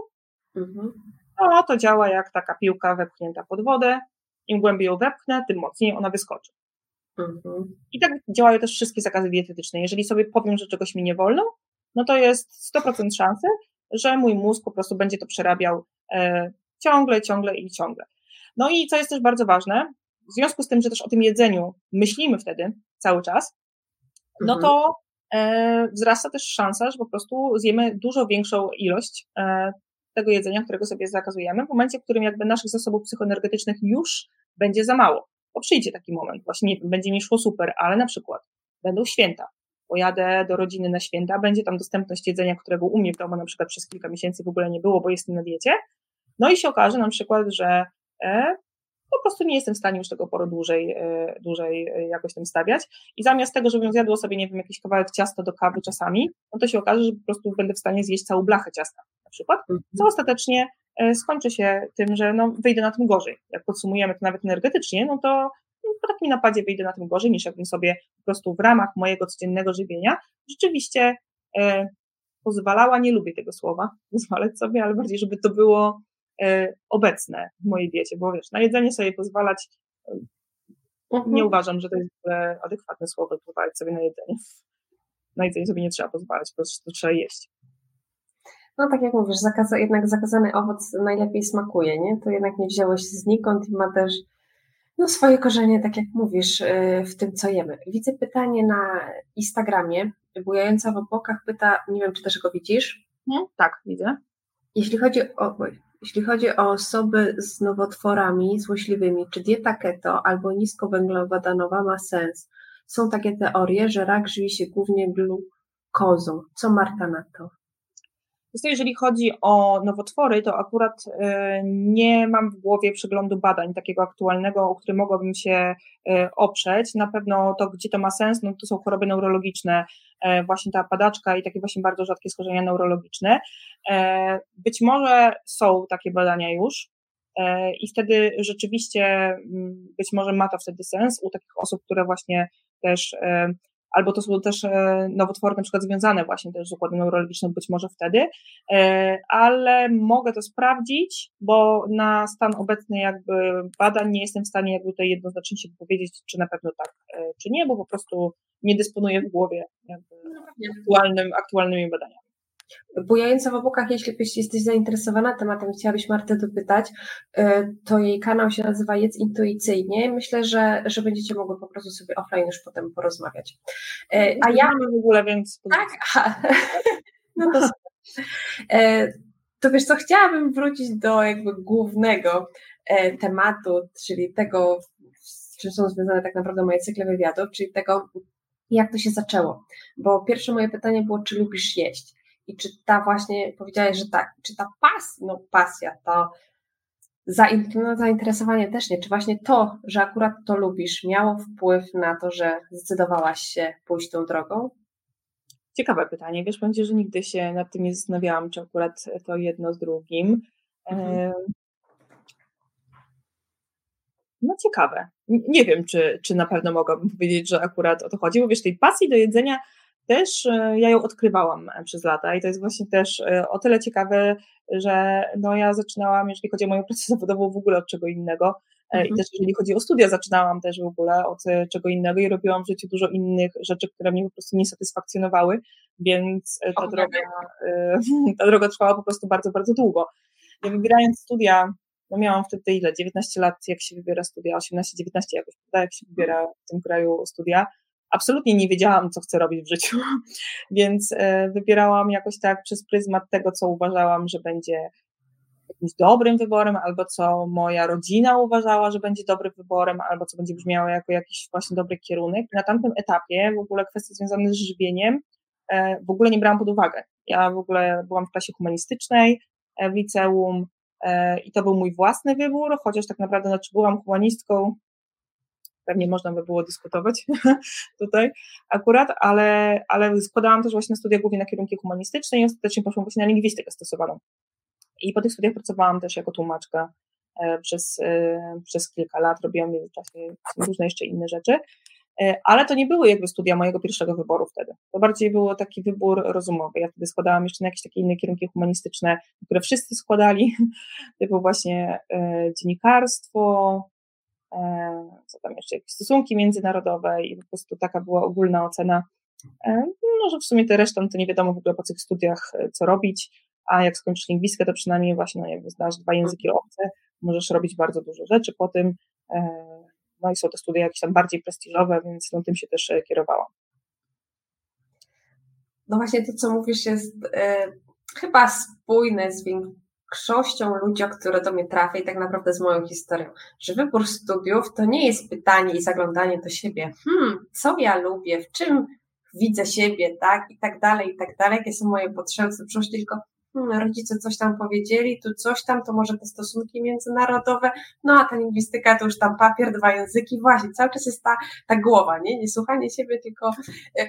[SPEAKER 2] mhm. to to działa jak taka piłka wepchnięta pod wodę. Im głębiej ją wepchnę, tym mocniej ona wyskoczy. Mhm. I tak działają też wszystkie zakazy dietetyczne. Jeżeli sobie powiem, że czegoś mi nie wolno, no to jest 100% szansy, że mój mózg po prostu będzie to przerabiał e, ciągle, ciągle i ciągle. No i co jest też bardzo ważne, w związku z tym, że też o tym jedzeniu myślimy wtedy cały czas, no mhm. to e, wzrasta też szansa, że po prostu zjemy dużo większą ilość e, tego jedzenia, którego sobie zakazujemy, w momencie, w którym jakby naszych zasobów psychoenergetycznych już będzie za mało bo przyjdzie taki moment, właśnie nie będzie mi szło super, ale na przykład będą święta, pojadę do rodziny na święta, będzie tam dostępność jedzenia, którego u mnie w domu na przykład przez kilka miesięcy w ogóle nie było, bo jestem na diecie, no i się okaże na przykład, że e, po prostu nie jestem w stanie już tego poro dłużej, e, dłużej e, jakoś tam stawiać. I zamiast tego, żebym zjadła sobie, nie wiem, jakiś kawałek ciasta do kawy czasami, no to się okaże, że po prostu będę w stanie zjeść całą blachę ciasta na przykład, co mhm. ostatecznie skończy się tym, że no, wyjdę na tym gorzej. Jak podsumujemy to nawet energetycznie, no to po takim napadzie wyjdę na tym gorzej, niż jakbym sobie po prostu w ramach mojego codziennego żywienia rzeczywiście e, pozwalała, nie lubię tego słowa, pozwalać sobie, ale bardziej, żeby to było e, obecne w mojej diecie, bo wiesz, na jedzenie sobie pozwalać e, mhm. nie uważam, że to jest adekwatne słowo, pozwalać sobie na jedzenie. Na jedzenie sobie nie trzeba pozwalać, po prostu trzeba jeść.
[SPEAKER 1] No tak jak mówisz, zakaza, jednak zakazany owoc najlepiej smakuje, nie? To jednak nie wzięło się znikąd i ma też no, swoje korzenie, tak jak mówisz, y, w tym, co jemy. Widzę pytanie na Instagramie. Bujająca w obłokach pyta, nie wiem, czy też go widzisz?
[SPEAKER 2] Nie? Tak, widzę.
[SPEAKER 1] Jeśli chodzi o, jeśli chodzi o osoby z nowotworami złośliwymi, czy dieta keto albo niskowęglowodanowa ma sens? Są takie teorie, że rak żywi się głównie glukozą. Co Marta na to?
[SPEAKER 2] Jeżeli chodzi o nowotwory, to akurat e, nie mam w głowie przeglądu badań takiego aktualnego, o którym mogłabym się e, oprzeć. Na pewno to, gdzie to ma sens, no to są choroby neurologiczne, e, właśnie ta padaczka i takie właśnie bardzo rzadkie schorzenia neurologiczne. Być może są takie badania już, i wtedy rzeczywiście mm, być może ma to wtedy sens u takich osób, które właśnie też albo to są też e, nowotwory na przykład związane właśnie też z układem neurologicznym, być może wtedy, e, ale mogę to sprawdzić, bo na stan obecny jakby badań nie jestem w stanie jakby tutaj jednoznacznie się powiedzieć, czy na pewno tak, e, czy nie, bo po prostu nie dysponuję w głowie jakby no, aktualnym, aktualnymi badaniami.
[SPEAKER 1] Bujająca w obłokach, jeśli jesteś zainteresowana tematem, chciałabyś Martę dopytać, y, to jej kanał się nazywa Jedz Intuicyjnie. Myślę, że, że będziecie mogły po prostu sobie offline już potem porozmawiać.
[SPEAKER 2] Y, a ja... w ogóle, więc...
[SPEAKER 1] Tak, no to y, To wiesz co, chciałabym wrócić do jakby głównego tematu, czyli tego, z czym są związane tak naprawdę moje cykle wywiadów, czyli tego, jak to się zaczęło. Bo pierwsze moje pytanie było, czy lubisz jeść? I czy ta właśnie, powiedziałeś, że tak, czy ta pas, no pasja, to no, zainteresowanie też nie, czy właśnie to, że akurat to lubisz, miało wpływ na to, że zdecydowałaś się pójść tą drogą?
[SPEAKER 2] Ciekawe pytanie. Wiesz, będzie, że nigdy się nad tym nie zastanawiałam, czy akurat to jedno z drugim. Mhm. No ciekawe. Nie wiem, czy, czy na pewno mogłabym powiedzieć, że akurat o to chodzi, bo wiesz, tej pasji do jedzenia też e, ja ją odkrywałam e, przez lata i to jest właśnie też e, o tyle ciekawe, że no ja zaczynałam, jeżeli chodzi o moją pracę zawodową, w ogóle od czego innego. Mhm. I też jeżeli chodzi o studia, zaczynałam też w ogóle od czego innego i robiłam w życiu dużo innych rzeczy, które mnie po prostu nie satysfakcjonowały, więc ta droga, ta droga trwała po prostu bardzo, bardzo długo. Ja wybierając studia, no miałam wtedy ile, 19 lat, jak się wybiera studia, 18-19 jakoś, jak się wybiera w tym kraju studia, absolutnie nie wiedziałam, co chcę robić w życiu, więc e, wybierałam jakoś tak przez pryzmat tego, co uważałam, że będzie jakimś dobrym wyborem, albo co moja rodzina uważała, że będzie dobrym wyborem, albo co będzie brzmiało jako jakiś właśnie dobry kierunek. Na tamtym etapie w ogóle kwestie związane z żywieniem e, w ogóle nie brałam pod uwagę. Ja w ogóle byłam w klasie humanistycznej e, w liceum i to był mój własny wybór, chociaż tak naprawdę znaczy byłam humanistką, pewnie można by było dyskutować tutaj akurat, ale, ale składałam też właśnie studia głównie na kierunki humanistyczne i ostatecznie poszłam właśnie na lingwistykę stosowaną. I po tych studiach pracowałam też jako tłumaczka e, przez, e, przez kilka lat, robiłam w różne jeszcze inne rzeczy, e, ale to nie były jakby studia mojego pierwszego wyboru wtedy. To bardziej było taki wybór rozumowy. Ja wtedy składałam jeszcze na jakieś takie inne kierunki humanistyczne, które wszyscy składali, typu właśnie dziennikarstwo, co tam jeszcze, jakieś stosunki międzynarodowe i po prostu taka była ogólna ocena, e, no, że w sumie te resztą to nie wiadomo w ogóle po tych studiach e, co robić, a jak skończysz lingwistkę, to przynajmniej właśnie, no jakby znasz dwa języki obce, możesz robić bardzo dużo rzeczy po tym, no i są to studia jakieś tam bardziej prestiżowe, więc no, tym się też kierowałam.
[SPEAKER 1] No właśnie to, co mówisz, jest e, chyba spójne z, większością ludzi, które do mnie trafia i tak naprawdę z moją historią, że wybór studiów to nie jest pytanie i zaglądanie do siebie, hmm, co ja lubię, w czym widzę siebie, tak, i tak dalej, i tak dalej, jakie są moje potrzeby, co tylko hmm, rodzice coś tam powiedzieli, tu coś tam, to może te stosunki międzynarodowe, no a ta lingwistyka to już tam papier, dwa języki, właśnie, cały czas jest ta, ta głowa, nie, nie słuchanie siebie, tylko e,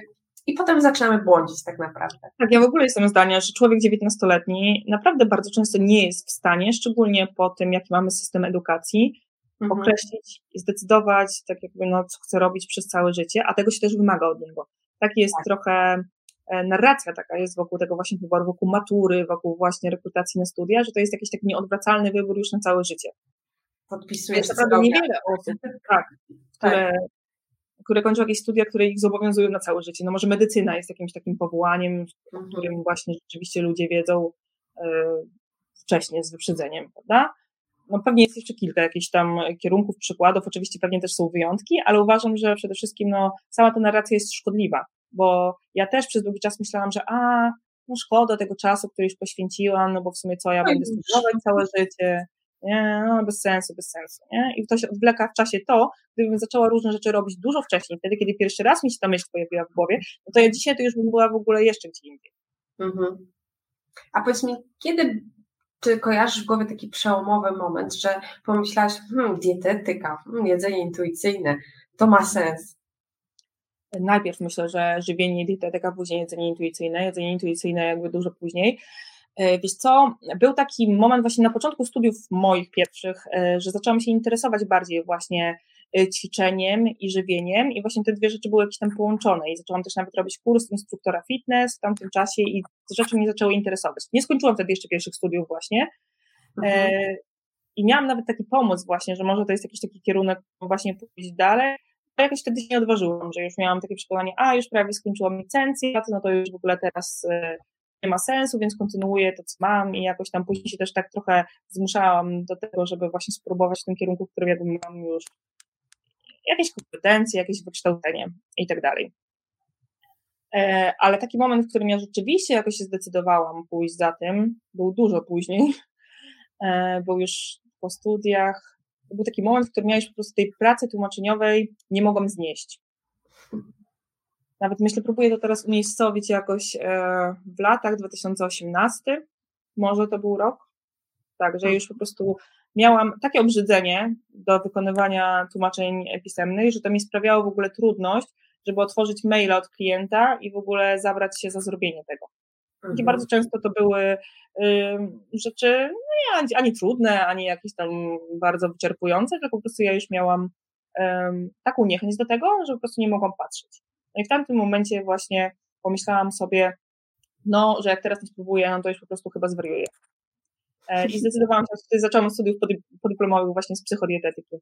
[SPEAKER 1] i potem zaczynamy błądzić tak naprawdę.
[SPEAKER 2] Tak, ja w ogóle jestem zdania, że człowiek 19-letni naprawdę bardzo często nie jest w stanie, szczególnie po tym, jaki mamy system edukacji, mhm. określić i zdecydować, tak jakby, no, co chce robić przez całe życie, a tego się też wymaga od niego. Tak jest tak. trochę e, narracja taka jest wokół tego właśnie wyboru, wokół matury, wokół właśnie rekrutacji na studia, że to jest jakiś taki nieodwracalny wybór już na całe życie.
[SPEAKER 1] Podpisujesz.
[SPEAKER 2] Jest naprawdę niewiele osób, tak, które, tak które kończą jakieś studia, które ich zobowiązują na całe życie. No może medycyna jest jakimś takim powołaniem, w mhm. którym właśnie rzeczywiście ludzie wiedzą e, wcześniej, z wyprzedzeniem, prawda? No pewnie jest jeszcze kilka jakichś tam kierunków, przykładów, oczywiście pewnie też są wyjątki, ale uważam, że przede wszystkim no, sama ta narracja jest szkodliwa, bo ja też przez długi czas myślałam, że a, no szkoda tego czasu, który już poświęciłam, no bo w sumie co, ja no będę studiować całe życie, nie, no bez sensu, bez sensu, nie? I to się odwleka w czasie to, gdybym zaczęła różne rzeczy robić dużo wcześniej, wtedy, kiedy pierwszy raz mi się ta myśl pojawiła w głowie, no to ja dzisiaj to już bym była w ogóle jeszcze gdzie indziej. Mhm.
[SPEAKER 1] A powiedz mi, kiedy czy kojarzysz w głowie taki przełomowy moment, że pomyślałaś, hmm, dietetyka, hmm, jedzenie intuicyjne, to ma sens?
[SPEAKER 2] Najpierw myślę, że żywienie dietetyka, później jedzenie intuicyjne, jedzenie intuicyjne jakby dużo później, wiesz co, był taki moment właśnie na początku studiów moich pierwszych, e, że zaczęłam się interesować bardziej właśnie ćwiczeniem i żywieniem i właśnie te dwie rzeczy były jakieś tam połączone i zaczęłam też nawet robić kurs instruktora fitness w tamtym czasie i te rzeczy mnie zaczęły interesować. Nie skończyłam wtedy jeszcze pierwszych studiów właśnie mhm. i miałam nawet taki pomysł właśnie, że może to jest jakiś taki kierunek właśnie pójść dalej, a jakoś wtedy się nie odważyłam, że już miałam takie przekonanie, a już prawie skończyłam licencję, no to już w ogóle teraz nie ma sensu, więc kontynuuję to, co mam i jakoś tam później się też tak trochę zmuszałam do tego, żeby właśnie spróbować w tym kierunku, w którym jakby mam już jakieś kompetencje, jakieś wykształcenie i tak dalej. E, ale taki moment, w którym ja rzeczywiście jakoś się zdecydowałam pójść za tym, był dużo później, e, był już po studiach. To był taki moment, w którym ja już po prostu tej pracy tłumaczeniowej nie mogłam znieść. Nawet myślę, próbuję to teraz umiejscowić jakoś e, w latach 2018, może to był rok, tak, że już po prostu miałam takie obrzydzenie do wykonywania tłumaczeń pisemnych, że to mi sprawiało w ogóle trudność, żeby otworzyć maila od klienta i w ogóle zabrać się za zrobienie tego. Mhm. I bardzo często to były y, rzeczy no, ani, ani trudne, ani jakieś tam bardzo wyczerpujące, tylko po prostu ja już miałam y, taką niechęć do tego, że po prostu nie mogłam patrzeć. No i w tamtym momencie właśnie pomyślałam sobie, no, że jak teraz nie spróbuję, no to już po prostu chyba zwariuję. E, I zdecydowałam się, zaczęłam studiów podyplomowych właśnie z psychodietetyki,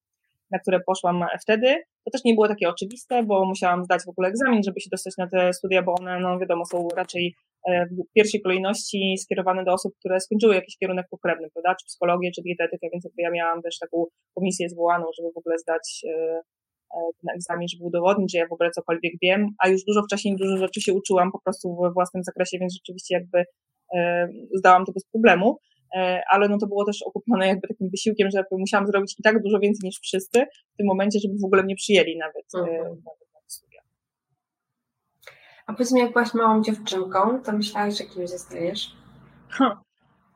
[SPEAKER 2] na które poszłam wtedy. To też nie było takie oczywiste, bo musiałam zdać w ogóle egzamin, żeby się dostać na te studia, bo one, no wiadomo, są raczej e, w pierwszej kolejności skierowane do osób, które skończyły jakiś kierunek pokrewny, prawda, czy psychologię, czy dietetykę, więc ja miałam też taką komisję zwołaną, żeby w ogóle zdać e, ten egzamin, żeby udowodnić, że ja w ogóle cokolwiek wiem, a już dużo wcześniej dużo rzeczy się uczyłam po prostu we własnym zakresie, więc rzeczywiście jakby zdałam to bez problemu. E, ale no to było też okupione jakby takim wysiłkiem, że musiałam zrobić i tak dużo więcej niż wszyscy w tym momencie, żeby w ogóle mnie przyjęli nawet, e, mhm.
[SPEAKER 1] A powiedz mi, jak byłaś małą dziewczynką, to myślałaś, że kim zostajesz?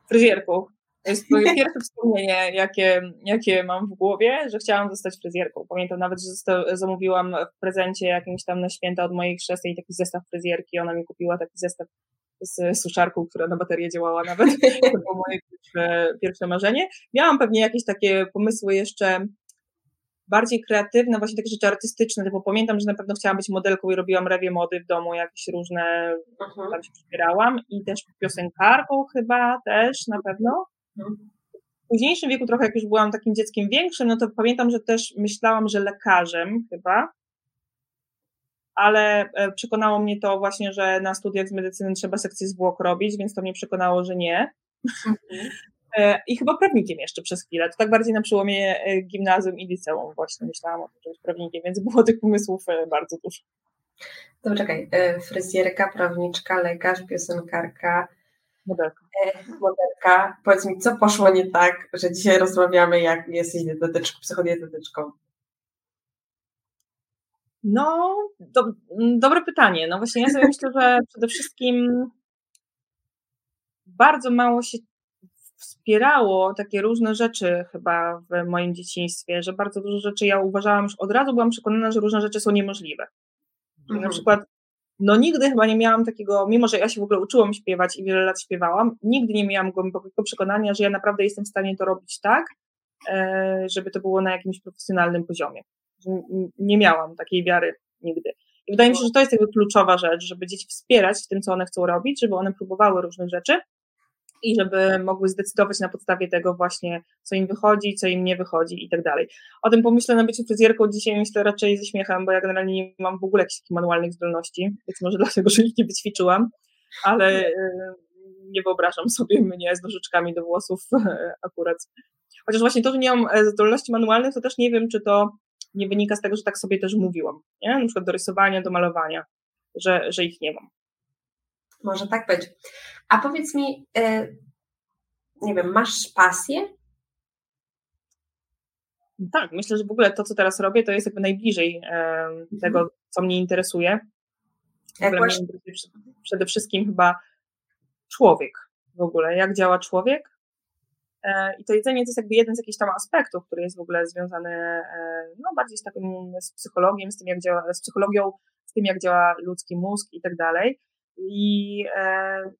[SPEAKER 2] Fryzjerką. To jest moje pierwsze wspomnienie, jakie, jakie mam w głowie, że chciałam zostać fryzjerką. Pamiętam nawet, że zamówiłam w prezencie jakimś tam na święta od mojej chrzestnej taki zestaw fryzjerki. Ona mi kupiła taki zestaw z suszarką, która na baterię działała nawet. To było moje pierwsze, pierwsze marzenie. Miałam pewnie jakieś takie pomysły jeszcze bardziej kreatywne, właśnie takie rzeczy artystyczne, bo pamiętam, że na pewno chciałam być modelką i robiłam rewie mody w domu, jakieś różne, uh-huh. tam się wspierałam i też piosenkarką chyba też na pewno. Uh-huh. W późniejszym wieku trochę, jak już byłam takim dzieckiem większym, no to pamiętam, że też myślałam, że lekarzem chyba, ale e, przekonało mnie to właśnie, że na studiach z medycyny trzeba sekcję zwłok robić, więc to mnie przekonało, że nie. Mhm. E, I chyba prawnikiem jeszcze przez chwilę. To tak bardziej na przełomie e, gimnazjum i liceum właśnie myślałam o tym, że być prawnikiem, więc było tych pomysłów bardzo dużo.
[SPEAKER 1] To czekaj, fryzjerka, prawniczka, lekarz, piosenkarka,
[SPEAKER 2] modelka.
[SPEAKER 1] modelka. Powiedz mi, co poszło nie tak, że dzisiaj rozmawiamy, jak jesteś dietetyczką, psychodietetyczką?
[SPEAKER 2] No, do, dobre pytanie. No właśnie ja sobie myślę, że przede wszystkim bardzo mało się wspierało takie różne rzeczy chyba w moim dzieciństwie, że bardzo dużo rzeczy ja uważałam, już od razu byłam przekonana, że różne rzeczy są niemożliwe. Mhm. Na przykład, no nigdy chyba nie miałam takiego, mimo że ja się w ogóle uczyłam śpiewać i wiele lat śpiewałam, nigdy nie miałam głębokiego przekonania, że ja naprawdę jestem w stanie to robić tak, e, żeby to było na jakimś profesjonalnym poziomie nie miałam takiej wiary nigdy. I wydaje mi się, że to jest jakby kluczowa rzecz, żeby dzieci wspierać w tym, co one chcą robić, żeby one próbowały różnych rzeczy i żeby mogły zdecydować na podstawie tego właśnie, co im wychodzi, co im nie wychodzi i tak dalej. O tym pomyślę na bycie fryzjerką dzisiaj myślę raczej ze śmiechem, bo ja generalnie nie mam w ogóle jakichś manualnych zdolności, być może dlatego, że ich nie wyćwiczyłam, ale y, nie wyobrażam sobie mnie z nożyczkami do włosów akurat. Chociaż właśnie to, że nie mam e, zdolności manualnych, to też nie wiem, czy to nie wynika z tego, że tak sobie też mówiłam, nie? na przykład do rysowania, do malowania, że, że ich nie mam.
[SPEAKER 1] Może tak być. A powiedz mi, yy, nie wiem, masz pasję?
[SPEAKER 2] Tak, myślę, że w ogóle to, co teraz robię, to jest jakby najbliżej yy, tego, co mnie interesuje. Jak mnie interesuje przede wszystkim chyba człowiek w ogóle, jak działa człowiek, E, I to jedzenie to jest jakby jeden z jakichś tam aspektów, który jest w ogóle związany e, no, bardziej z takim z psychologiem, z tym jak działa, z psychologią, z tym jak działa ludzki mózg i tak dalej. I e,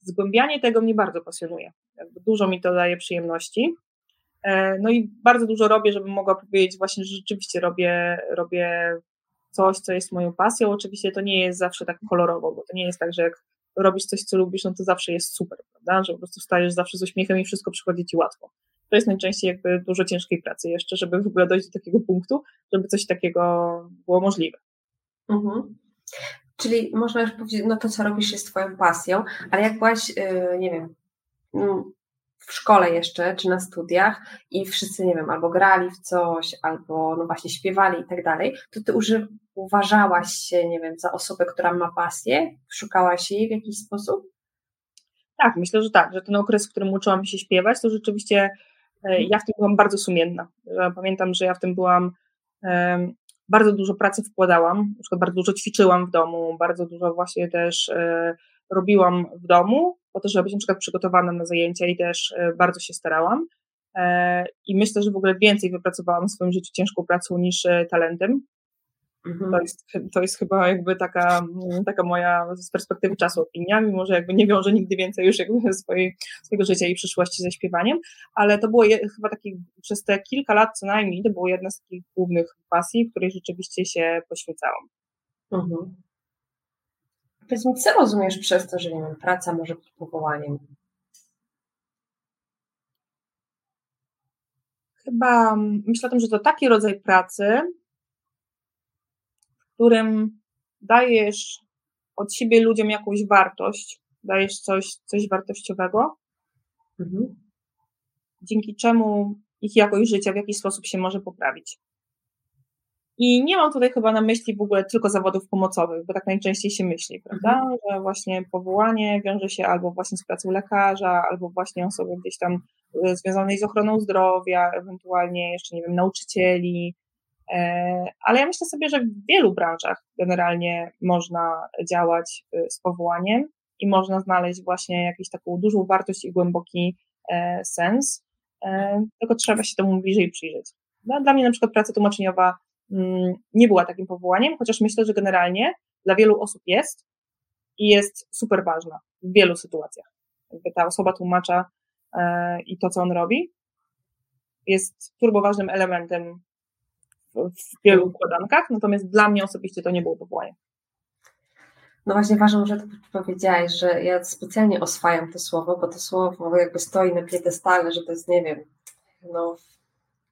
[SPEAKER 2] zgłębianie tego mnie bardzo pasjonuje. Dużo mi to daje przyjemności. No i bardzo dużo robię, żebym mogła powiedzieć właśnie, że rzeczywiście robię, robię coś, co jest moją pasją. Oczywiście to nie jest zawsze tak kolorowo, bo to nie jest tak, że jak robisz coś, co lubisz, no to zawsze jest super, prawda? Że po prostu stajesz zawsze z uśmiechem i wszystko przychodzi ci łatwo. To jest najczęściej jakby dużo ciężkiej pracy jeszcze, żeby w ogóle dojść do takiego punktu, żeby coś takiego było możliwe. Mhm.
[SPEAKER 1] Czyli można już powiedzieć, no to co robisz jest twoją pasją, ale jak byłaś, yy, nie wiem, mm, w szkole jeszcze, czy na studiach i wszyscy, nie wiem, albo grali w coś, albo no właśnie śpiewali i tak dalej, to ty uży, uważałaś się, nie wiem, za osobę, która ma pasję? Szukałaś jej w jakiś sposób?
[SPEAKER 2] Tak, myślę, że tak, że ten okres, w którym uczyłam się śpiewać, to rzeczywiście e, mhm. ja w tym byłam bardzo sumienna. Pamiętam, że ja w tym byłam, bardzo dużo pracy wkładałam, na przykład bardzo dużo ćwiczyłam w domu, bardzo dużo właśnie też e, robiłam w domu, po to, żeby być na przykład przygotowana na zajęcia i też e, bardzo się starałam. I myślę, że w ogóle więcej wypracowałam w swoim życiu ciężką pracą niż talentem. Mhm. To, jest, to jest chyba jakby taka, taka moja z perspektywy czasu opinia, mimo że jakby nie wiążę nigdy więcej już jakby swojej, swojego życia i przyszłości ze śpiewaniem, ale to było je, chyba taki, przez te kilka lat co najmniej, to było jedna z takich głównych pasji, której rzeczywiście się poświęcałam. Mhm.
[SPEAKER 1] Powiedz mi, co rozumiesz przez to, że nie wiem, praca może być powołaniem?
[SPEAKER 2] Chyba myślę o tym, że to taki rodzaj pracy, którym dajesz od siebie ludziom jakąś wartość, dajesz coś, coś wartościowego, mhm. dzięki czemu ich jakość życia w jakiś sposób się może poprawić. I nie mam tutaj chyba na myśli w ogóle tylko zawodów pomocowych, bo tak najczęściej się myśli, prawda? Mhm. Że właśnie powołanie wiąże się albo właśnie z pracą lekarza, albo właśnie osoby gdzieś tam e, związanej z ochroną zdrowia, ewentualnie jeszcze, nie wiem, nauczycieli, ale ja myślę sobie, że w wielu branżach generalnie można działać y, z powołaniem i można znaleźć właśnie jakąś taką dużą wartość i głęboki e, sens, e, tylko trzeba się temu bliżej przyjrzeć. No, dla mnie na przykład praca tłumaczeniowa mm, nie była takim powołaniem, chociaż myślę, że generalnie dla wielu osób jest i jest super ważna w wielu sytuacjach. Jakby ta osoba tłumacza i to, co on robi, jest turboważnym elementem w wielu układankach, natomiast dla mnie osobiście to nie było powołanie.
[SPEAKER 1] No właśnie ważną rzecz powiedziałaś, że ja specjalnie oswajam to słowo, bo to słowo jakby stoi na piedestale, że to jest, nie wiem, no,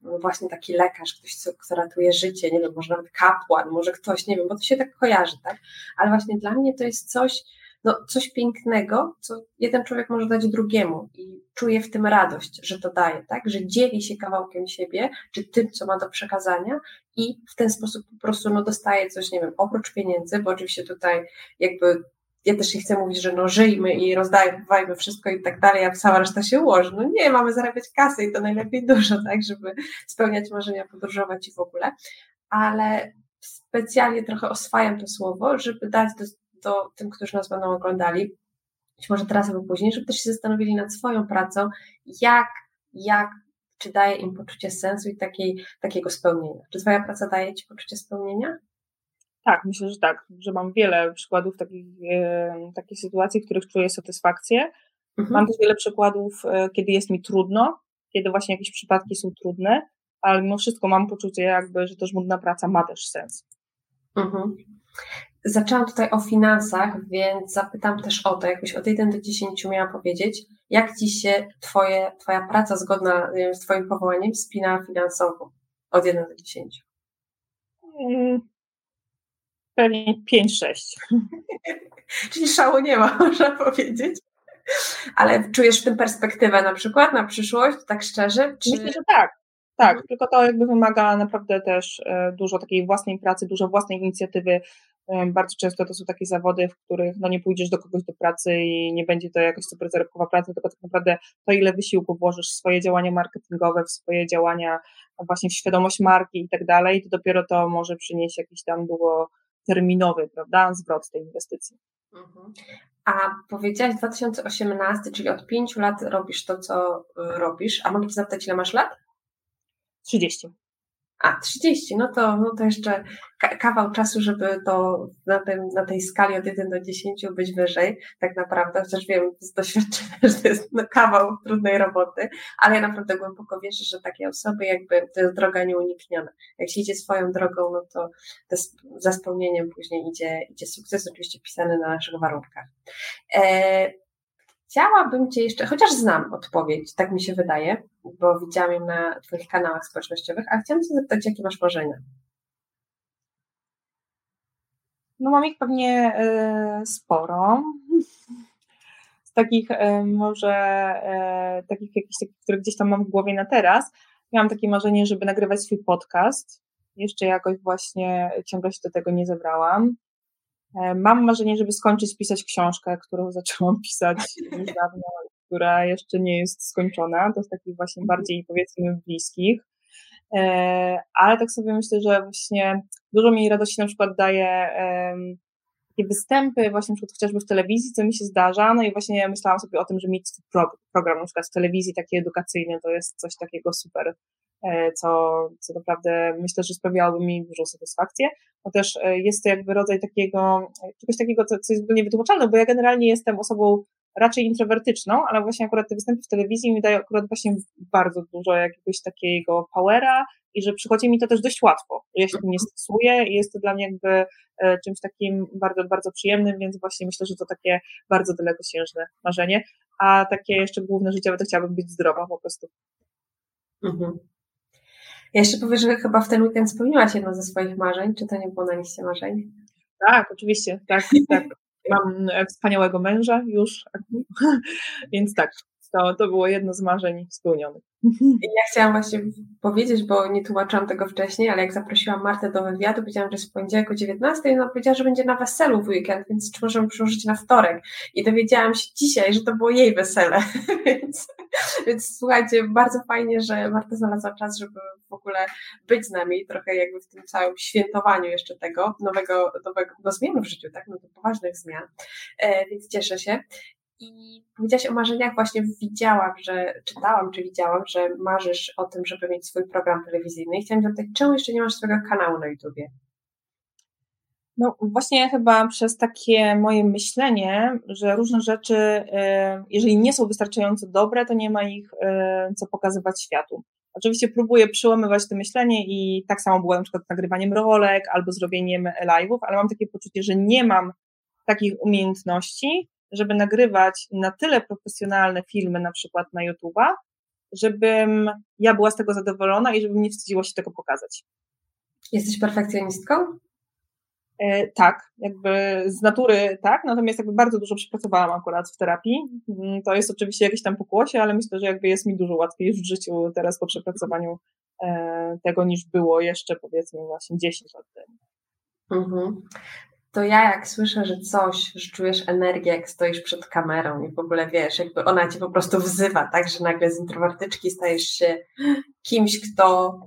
[SPEAKER 1] no właśnie taki lekarz, ktoś, co, kto ratuje życie, nie wiem, może nawet kapłan, może ktoś, nie wiem, bo to się tak kojarzy, tak? Ale właśnie dla mnie to jest coś, no, coś pięknego, co jeden człowiek może dać drugiemu i czuje w tym radość, że to daje, tak? Że dzieli się kawałkiem siebie, czy tym, co ma do przekazania i w ten sposób po prostu no, dostaje coś, nie wiem, oprócz pieniędzy, bo oczywiście tutaj jakby ja też nie chcę mówić, że no żyjmy i rozdawajmy wszystko i tak dalej, a cała reszta się ułoży. No nie, mamy zarabiać kasę i to najlepiej dużo, tak, żeby spełniać marzenia, podróżować i w ogóle, ale specjalnie trochę oswajam to słowo, żeby dać do, to tym, którzy nas będą oglądali, być może teraz albo później, żeby też się zastanowili nad swoją pracą, jak, jak, czy daje im poczucie sensu i takiej, takiego spełnienia. Czy Twoja praca daje Ci poczucie spełnienia?
[SPEAKER 2] Tak, myślę, że tak, że mam wiele przykładów takich, e, takich sytuacji, w których czuję satysfakcję. Mhm. Mam też wiele przykładów, e, kiedy jest mi trudno, kiedy właśnie jakieś przypadki są trudne, ale mimo wszystko mam poczucie jakby, że też żmudna praca ma też sens. Mhm.
[SPEAKER 1] Zaczęłam tutaj o finansach, więc zapytam też o to, jakbyś od 1 do 10 miała powiedzieć, jak ci się twoje, Twoja praca zgodna wiem, z Twoim powołaniem spina finansowo od 1 do 10?
[SPEAKER 2] Hmm, pewnie 5-6.
[SPEAKER 1] Czyli szału nie ma, można powiedzieć. Ale czujesz w tym perspektywę na przykład na przyszłość, tak szczerze?
[SPEAKER 2] Czy... Myślę, że tak. Tak, mhm. tylko to jakby wymaga naprawdę też e, dużo takiej własnej pracy, dużo własnej inicjatywy, bardzo często to są takie zawody, w których no nie pójdziesz do kogoś do pracy i nie będzie to jakaś super zarobkowa praca, tylko tak naprawdę to, ile wysiłku włożysz w swoje działania marketingowe, w swoje działania właśnie w świadomość marki i tak dalej, to dopiero to może przynieść jakiś tam długoterminowy, prawda, zwrot tej inwestycji. Mhm.
[SPEAKER 1] A powiedziałaś 2018, czyli od pięciu lat robisz to, co y, robisz, a mogę Ci zapytać, ile masz lat?
[SPEAKER 2] 30.
[SPEAKER 1] A, 30, no to, no to jeszcze kawał czasu, żeby to na, tym, na tej skali od 1 do 10 być wyżej, tak naprawdę, chociaż wiem z doświadczenia, że to jest no, kawał trudnej roboty, ale ja naprawdę głęboko wierzę, że takie osoby jakby, to jest droga nieunikniona. Jak się idzie swoją drogą, no to, za spełnieniem później idzie, idzie sukces, oczywiście pisany na naszych warunkach. E, Chciałabym Cię jeszcze, chociaż znam odpowiedź, tak mi się wydaje, bo widziałam ją na Twoich kanałach społecznościowych, a chciałam Cię zapytać, jakie masz marzenia?
[SPEAKER 2] No mam ich pewnie y, sporo. Z takich y, może, y, takich jakichś, które gdzieś tam mam w głowie na teraz, miałam takie marzenie, żeby nagrywać swój podcast. Jeszcze jakoś właśnie ciągle się do tego nie zebrałam. E, mam marzenie, żeby skończyć pisać książkę, którą zaczęłam pisać niedawno, która jeszcze nie jest skończona. To z takich właśnie mhm. bardziej powiedzmy bliskich. E, ale tak sobie myślę, że właśnie dużo mi radości na przykład daje takie występy właśnie na przykład chociażby w telewizji, co mi się zdarza, no i właśnie myślałam sobie o tym, że mieć program na przykład w telewizji taki edukacyjny, to jest coś takiego super co, co naprawdę myślę, że sprawiałoby mi dużą satysfakcję, też e, jest to jakby rodzaj takiego, czegoś takiego, co, co jest niewytłumaczalne, bo ja generalnie jestem osobą raczej introwertyczną, ale właśnie akurat te występy w telewizji mi dają akurat właśnie bardzo dużo jakiegoś takiego powera i że przychodzi mi to też dość łatwo. Ja się nie stresuję i jest to dla mnie jakby e, czymś takim bardzo, bardzo przyjemnym, więc właśnie myślę, że to takie bardzo dalekosiężne marzenie, a takie jeszcze główne życiowe to chciałabym być zdrowa po prostu. Mhm.
[SPEAKER 1] Ja jeszcze powiem, że chyba w ten weekend spełniłaś jedno ze swoich marzeń. Czy to nie było na liście marzeń?
[SPEAKER 2] Tak, oczywiście. Tak, tak. Mam wspaniałego męża już, więc tak, to, to było jedno z marzeń spełnionych.
[SPEAKER 1] Ja chciałam właśnie powiedzieć, bo nie tłumaczyłam tego wcześniej, ale jak zaprosiłam Martę do wywiadu, powiedziałam, że jest w poniedziałek o 19, ona powiedziała, że będzie na weselu w weekend, więc czy możemy przyłożyć na wtorek. I dowiedziałam się dzisiaj, że to było jej wesele, więc, więc słuchajcie, bardzo fajnie, że Marta znalazła czas, żeby w ogóle być z nami, trochę jakby w tym całym świętowaniu jeszcze tego nowego, nowego no zmian w życiu, tak, no to poważnych zmian, e, więc cieszę się. I powiedziałaś o marzeniach, właśnie widziałam, że czytałam, czy widziałam, że marzysz o tym, żeby mieć swój program telewizyjny. I chciałam zapytać, czemu jeszcze nie masz swojego kanału na YouTubie?
[SPEAKER 2] No właśnie chyba przez takie moje myślenie, że różne rzeczy, y, jeżeli nie są wystarczająco dobre, to nie ma ich y, co pokazywać światu. Oczywiście próbuję przełamywać to myślenie i tak samo było na przykład nagrywaniem rolek albo zrobieniem live'ów, ale mam takie poczucie, że nie mam takich umiejętności, żeby nagrywać na tyle profesjonalne filmy, na przykład na YouTube'a, żebym ja była z tego zadowolona i żebym nie wstydziła się tego pokazać.
[SPEAKER 1] Jesteś perfekcjonistką?
[SPEAKER 2] E, tak, jakby z natury tak, natomiast jakby bardzo dużo przepracowałam akurat w terapii. Mm, to jest oczywiście jakieś tam pokłosie, ale myślę, że jakby jest mi dużo łatwiej w życiu teraz po przepracowaniu e, tego niż było jeszcze powiedzmy właśnie 10 lat temu. Mhm
[SPEAKER 1] to ja jak słyszę, że coś, że czujesz energię, jak stoisz przed kamerą i w ogóle wiesz, jakby ona cię po prostu wzywa, tak, że nagle z introwertyczki stajesz się kimś, kto,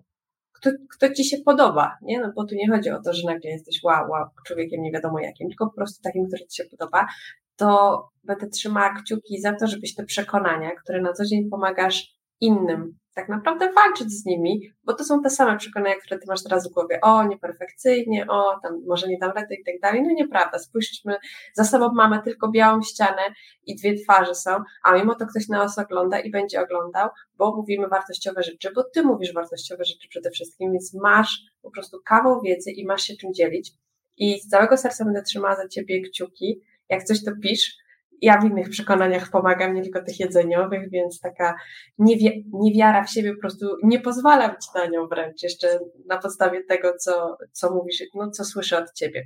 [SPEAKER 1] kto, kto ci się podoba, nie? No bo tu nie chodzi o to, że nagle jesteś wow, wow, człowiekiem nie wiadomo jakim, tylko po prostu takim, który ci się podoba, to będę trzymała kciuki za to, żebyś te przekonania, które na co dzień pomagasz innym tak naprawdę walczyć z nimi, bo to są te same przekonania, które ty masz teraz w głowie. O, nieperfekcyjnie, o, tam może nie dam rady i tak dalej. No nieprawda. Spójrzmy, za sobą mamy tylko białą ścianę i dwie twarze są, a mimo to ktoś nas ogląda i będzie oglądał, bo mówimy wartościowe rzeczy, bo ty mówisz wartościowe rzeczy przede wszystkim, więc masz po prostu kawał wiedzy i masz się czym dzielić. I z całego serca będę trzymała za ciebie kciuki. Jak coś to pisz, ja w innych przekonaniach pomagam, nie tylko tych jedzeniowych, więc taka niewi- niewiara w siebie po prostu nie pozwala być na nią wręcz, jeszcze na podstawie tego, co, co mówisz, no, co słyszę od ciebie.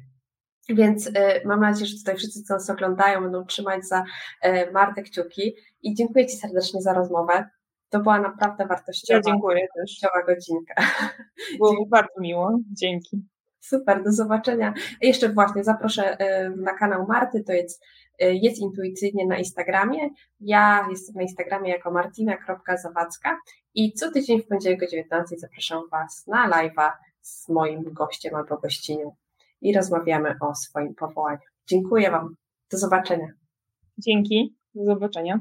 [SPEAKER 1] Więc y, mam nadzieję, że tutaj wszyscy, co nas oglądają, będą trzymać za y, Martę kciuki i dziękuję Ci serdecznie za rozmowę. To była naprawdę wartościowa,
[SPEAKER 2] ja dziękuję też.
[SPEAKER 1] godzinka.
[SPEAKER 2] Było mi bardzo miło. Dzięki.
[SPEAKER 1] Super, do zobaczenia. Jeszcze właśnie zaproszę y, na kanał Marty, to jest jest intuicyjnie na Instagramie. Ja jestem na Instagramie jako martina.zawadzka i co tydzień w poniedziałek o 19 zapraszam Was na live'a z moim gościem albo gościnią i rozmawiamy o swoim powołaniu. Dziękuję Wam. Do zobaczenia.
[SPEAKER 2] Dzięki. Do zobaczenia.